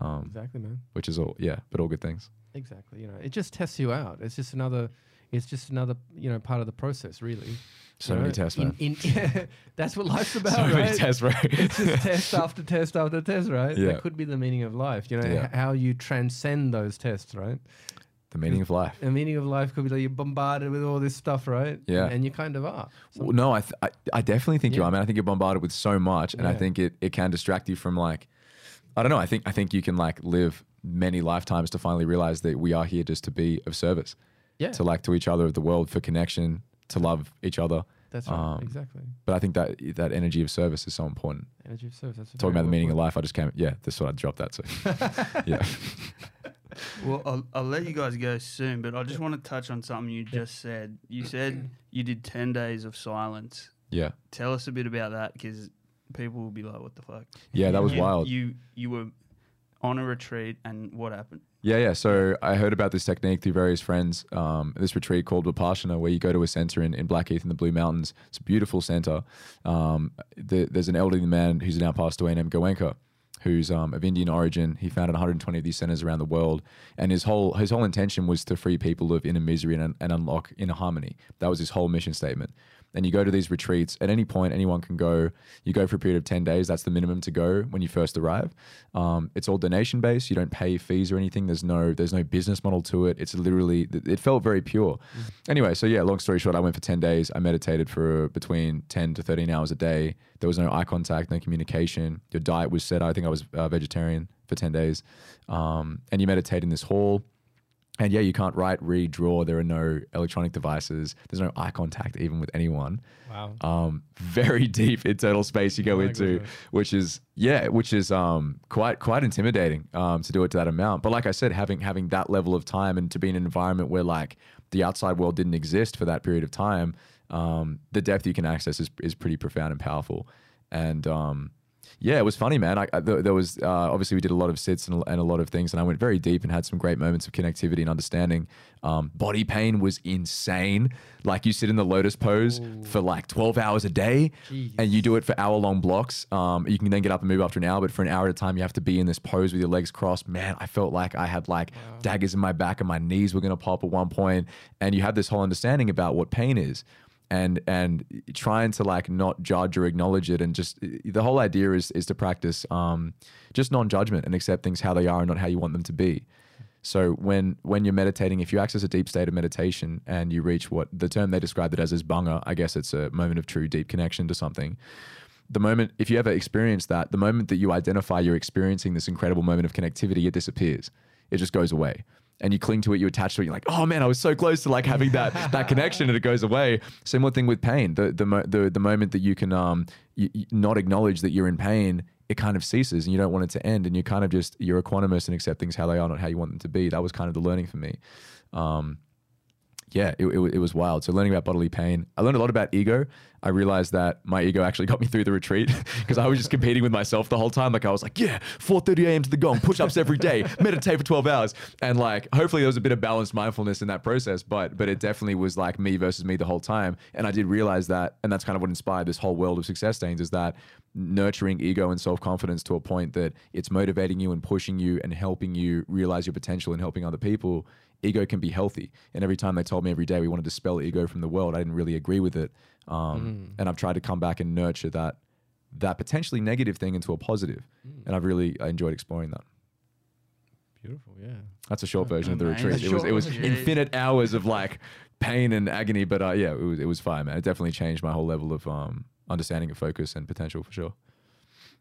Um, Exactly, man. which is all, yeah, but all good things. Exactly. You know, it just tests you out. It's just another. It's just another, you know, part of the process, really. So You many know, tests, in- man. in- that's what life's about, so right? many tests, bro. it's just test after test after test, right? Yeah. That could be the meaning of life. You know, Yeah. how you transcend those tests, right? the meaning of life. The meaning of life could be like you're bombarded with all this stuff, right? Yeah. And you kind of are. Well, no, I, th- I I definitely think you are. I mean, I think you're bombarded with so much, and I think it it can distract you from like, I don't know. I think I think you can like live many lifetimes to finally realize that we are here just to be of service, yeah. to like to each other, of the world, for connection, to love each other. that's right. um, exactly. But I think that that energy of service is so important. Energy of service. That's Talking about the meaning put. of life, I just came. Yeah, this what I dropped that. So yeah, Well, I'll, I'll let you guys go soon, but I just want to touch on something you just said. You said you did 10 days of silence. yeah, Tell us a bit about that because people will be like, what the fuck? yeah. That was you, wild. You, you were on a retreat and what happened? Yeah, yeah. So I heard about this technique through various friends. Um, this retreat called Vipassana, where you go to a center in, in Blackheath in the Blue Mountains. It's a beautiful center. Um, the, there's an elderly man who's now passed away named Goenka, who's um, of Indian origin. He founded 120 of these centers around the world, and his whole his whole intention was to free people of inner misery and, and unlock inner harmony. That was his whole mission statement. And you go to these retreats at any point, anyone can go. You go for a period of 10 days. That's the minimum to go when you first arrive. Um, it's all donation based. You don't pay fees or anything. There's no there's no business model to it. It's literally it felt very pure. Anyway, so yeah, long story short, I went for 10 days. I meditated for between 10 to 13 hours a day. There was no eye contact, no communication. Your diet was set. I think I was uh, vegetarian for 10 days. Um, and you meditate in this hall And yeah, you can't write, read, draw. There are no electronic devices. There's no eye contact even with anyone. Wow. Um, very deep internal space you go Oh into, goodness. which is yeah, which is um quite quite intimidating um to do it to that amount. But like I said, having having that level of time and to be in an environment where like the outside world didn't exist for that period of time, um, the depth you can access is is pretty profound and powerful. And um, yeah, it was funny, man. I, I, there was uh, obviously we did a lot of sits and, a- and a lot of things, and I went very deep and had some great moments of connectivity and understanding. Um, body pain was insane. Like you sit in the lotus pose for like twelve hours a day, Jeez. and you do it for hour long blocks. Um, you can then get up and move after an hour, but for an hour at a time, you have to be in this pose with your legs crossed. Man, I felt like I had like daggers in my back, and my knees were gonna pop at one point. And you have this whole understanding about what pain is and and trying to like not judge or acknowledge it and just the whole idea is is to practice um just non-judgment and accept things how they are and not how you want them to be. So when when you're meditating if you access a deep state of meditation and you reach what the term they described it as is bhanga i guess it's a moment of true deep connection to something the moment if you ever experience that the moment that you identify you're experiencing this incredible moment of connectivity it disappears. It just goes away and you cling to it you attach to it you're like oh man i was so close to like having that that connection and it goes away. Similar thing with pain. The the the, the moment that you can um you, you not acknowledge that you're in pain it kind of ceases and you don't want it to end and you kind of just you're a equanimous and accept things how they are not how you want them to be. That was kind of the learning for me. Um yeah, it, it, it was wild. So learning about bodily pain, I learned a lot about ego. I realized that my ego actually got me through the retreat because I was just competing with myself the whole time. Like I was like, yeah, 4:30 a.m. to the gong, push-ups every day, meditate for 12 hours, and like hopefully there was a bit of balanced mindfulness in that process. But but it definitely was like me versus me the whole time. And I did realize that, and that's kind of what inspired this whole world of success stains is that nurturing ego and self-confidence to a point that it's motivating you and pushing you and helping you realize your potential and helping other people ego can be healthy. And every time they told me every day we wanted to dispel ego from the world, I didn't really agree with it. Um, And I've tried to come back and nurture that that potentially negative thing into a positive. And I've really I enjoyed exploring that. Beautiful. Yeah. That's a short version of the Amazing. retreat. It was it was infinite hours of like pain and agony, but uh, yeah, it was it was fine, man. It definitely changed my whole level of um, understanding of focus and potential for sure.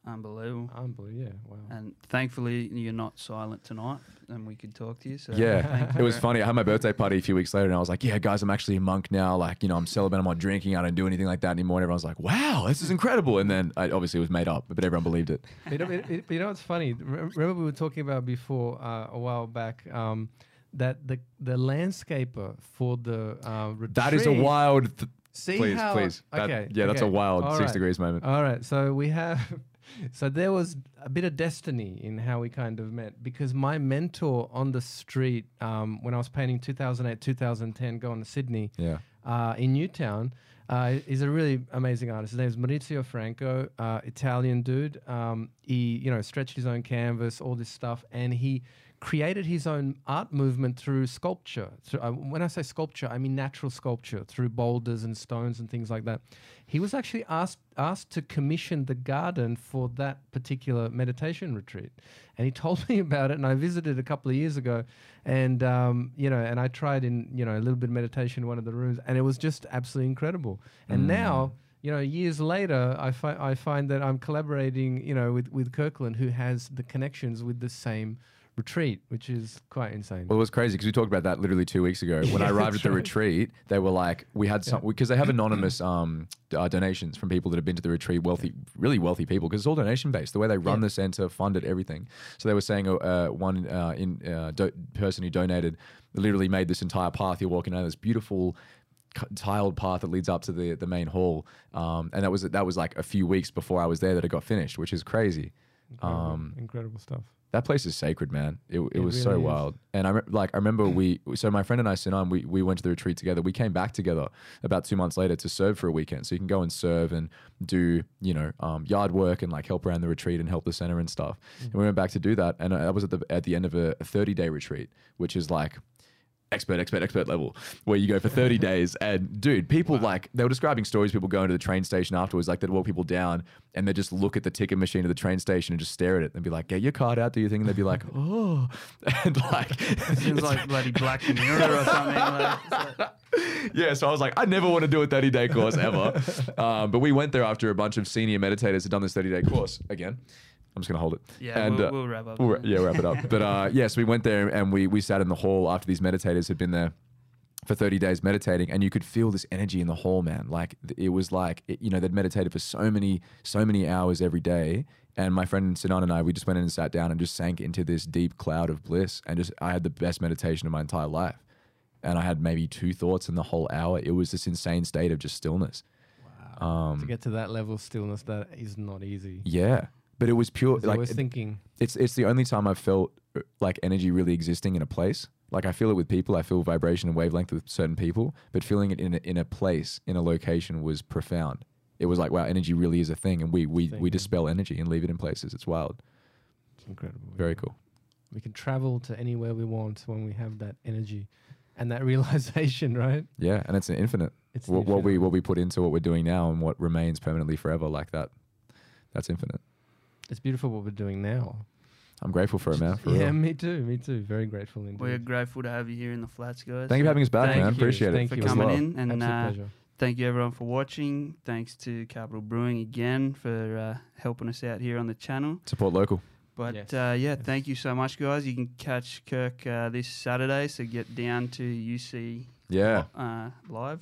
Unbelievable. Unbelievable. Yeah. Wow. And thankfully, you're not silent tonight, and we could talk to you. So Yeah, it was funny. I had my birthday party a few weeks later, and I was like, "Yeah, guys, I'm actually a monk now. Like, you know, I'm celibate. I'm not drinking. I don't do anything like that anymore." And everyone's like, "Wow, this is incredible!" And then I, obviously it was made up, but everyone believed it. you, know, it, it- you know what's funny? Remember we were talking about before uh, a while back um, that the the landscaper for the uh, retreat. That is a wild. Th- See please, how, please. That- okay. yeah, that's a wild All six right. degrees moment. All right, so we have, so there was a bit of destiny in how we kind of met because my mentor on the street um, when I was painting 2008, 2010, going to Sydney yeah, uh, in Newtown uh, is a really amazing artist. His name is Maurizio Franco, uh, Italian dude. Um, he, you know, stretched his own canvas, all this stuff, and he created his own art movement through sculpture. Through, uh, when I say sculpture, I mean natural sculpture through boulders and stones and things like that. He was actually asked asked to commission the garden for that particular meditation retreat, and he told me about it. And I visited a couple of years ago, and um, you know, and I tried in you know a little bit of meditation in one of the rooms, and it was just absolutely incredible. And now you know, years later, I, fi- I find that I'm collaborating, you know, with, with Kirkland, who has the connections with the same retreat, which is quite insane. Well, it was crazy because we talked about that literally two weeks ago. When I arrived at the right. retreat, they were like, we had some because they have anonymous um, uh, donations from people that have been to the retreat, wealthy, really wealthy people, because it's all donation based. The way they run Yeah. the center, funded everything. So they were saying, uh, uh, one uh, in uh, do- person who donated literally made this entire path. You're walking down this beautiful tiled path that leads up to the the main hall, um, and that was that was like a few weeks before I was there that it got finished, which is crazy. incredible, um, incredible stuff. That place is sacred, man. It, it, It was so is. wild. And I re- like I remember we so my friend and I Sinan we we went to the retreat together. We came back together about two months later to serve for a weekend. So you can go and serve and do you know um, yard work and like help around the retreat and help the center and stuff. And we went back to do that. And I was at the at the end of a thirty day retreat, which is like expert, expert, expert level, where you go for 30 days. And dude, people like, they were describing stories, people going to the train station afterwards, like they'd walk people down and they just look at the ticket machine of the train station and just stare at it and be like, get your card out, do you think? And they'd be like, oh. And like, it Seems like bloody Black Mirror or something. Like, like- yeah, so I was like, I never want to do a 30 day course ever. um, but we went there after a bunch of senior meditators had done this 30 day course again. I'm just gonna hold it. Yeah, And, we'll, uh, we'll wrap up. We'll, yeah, wrap it up. But uh, yes, we went there and we we sat in the hall after these meditators had been there for 30 days meditating, and you could feel this energy in the hall, man. Like it was like it, you know they'd meditated for so many so many hours every day. And my friend Sinan and I, we just went in and sat down and just sank into this deep cloud of bliss. And just I had the best meditation of my entire life. And I had maybe two thoughts in the whole hour. It was this insane state of just stillness. Um, to get to that level of stillness, that is not easy. yeah, but it was pure. 'Cause I Like was thinking, it's it's the only time I've felt uh, like energy really existing in a place. Like I feel it with people. I feel vibration and wavelength with certain people, but feeling it in a, in a place, in a location, was profound. It was like wow, energy really is a thing, and we we Thing, we yeah. dispel energy and leave it in places. It's wild. it's incredible. Very yeah. cool. We can travel to anywhere we want when we have that energy and that realization, right? Yeah, and it's an infinite. It's What, what we infinite. what we put into what we're doing now and what remains permanently forever, like that. That's infinite. It's beautiful what we're doing now. I'm grateful for it, man. For yeah, real. me too. Me too. Very grateful indeed. We're grateful to have you here in the flats, guys. Thank you for having us back, Thank man. you. Appreciate Thank it. you. for coming love. in, and Absolute uh, pleasure. thank you everyone for watching. Thanks to Capital Brewing again for uh, helping us out here on the channel. Support local. But Yes. uh, yeah, Yes. thank you so much, guys. You can catch Kirk uh, this Saturday, so get down to UC Yeah. uh, live.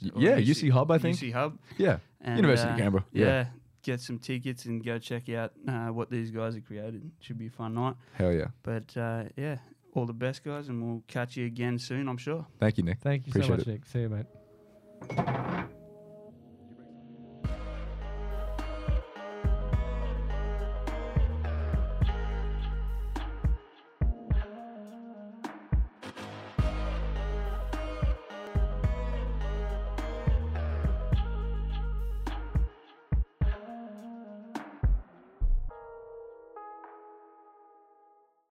Yeah, UC Hub, I think. UC Hub. Yeah. And, University of uh, Canberra. Yeah. Yeah. Get some tickets and go check out uh, what these guys have created. Should be a fun night. Hell yeah. But uh, yeah, all the best, guys, and we'll catch you again soon, I'm sure. Thank you, Nick. Thank you Appreciate so much, it. Nick. See you, mate.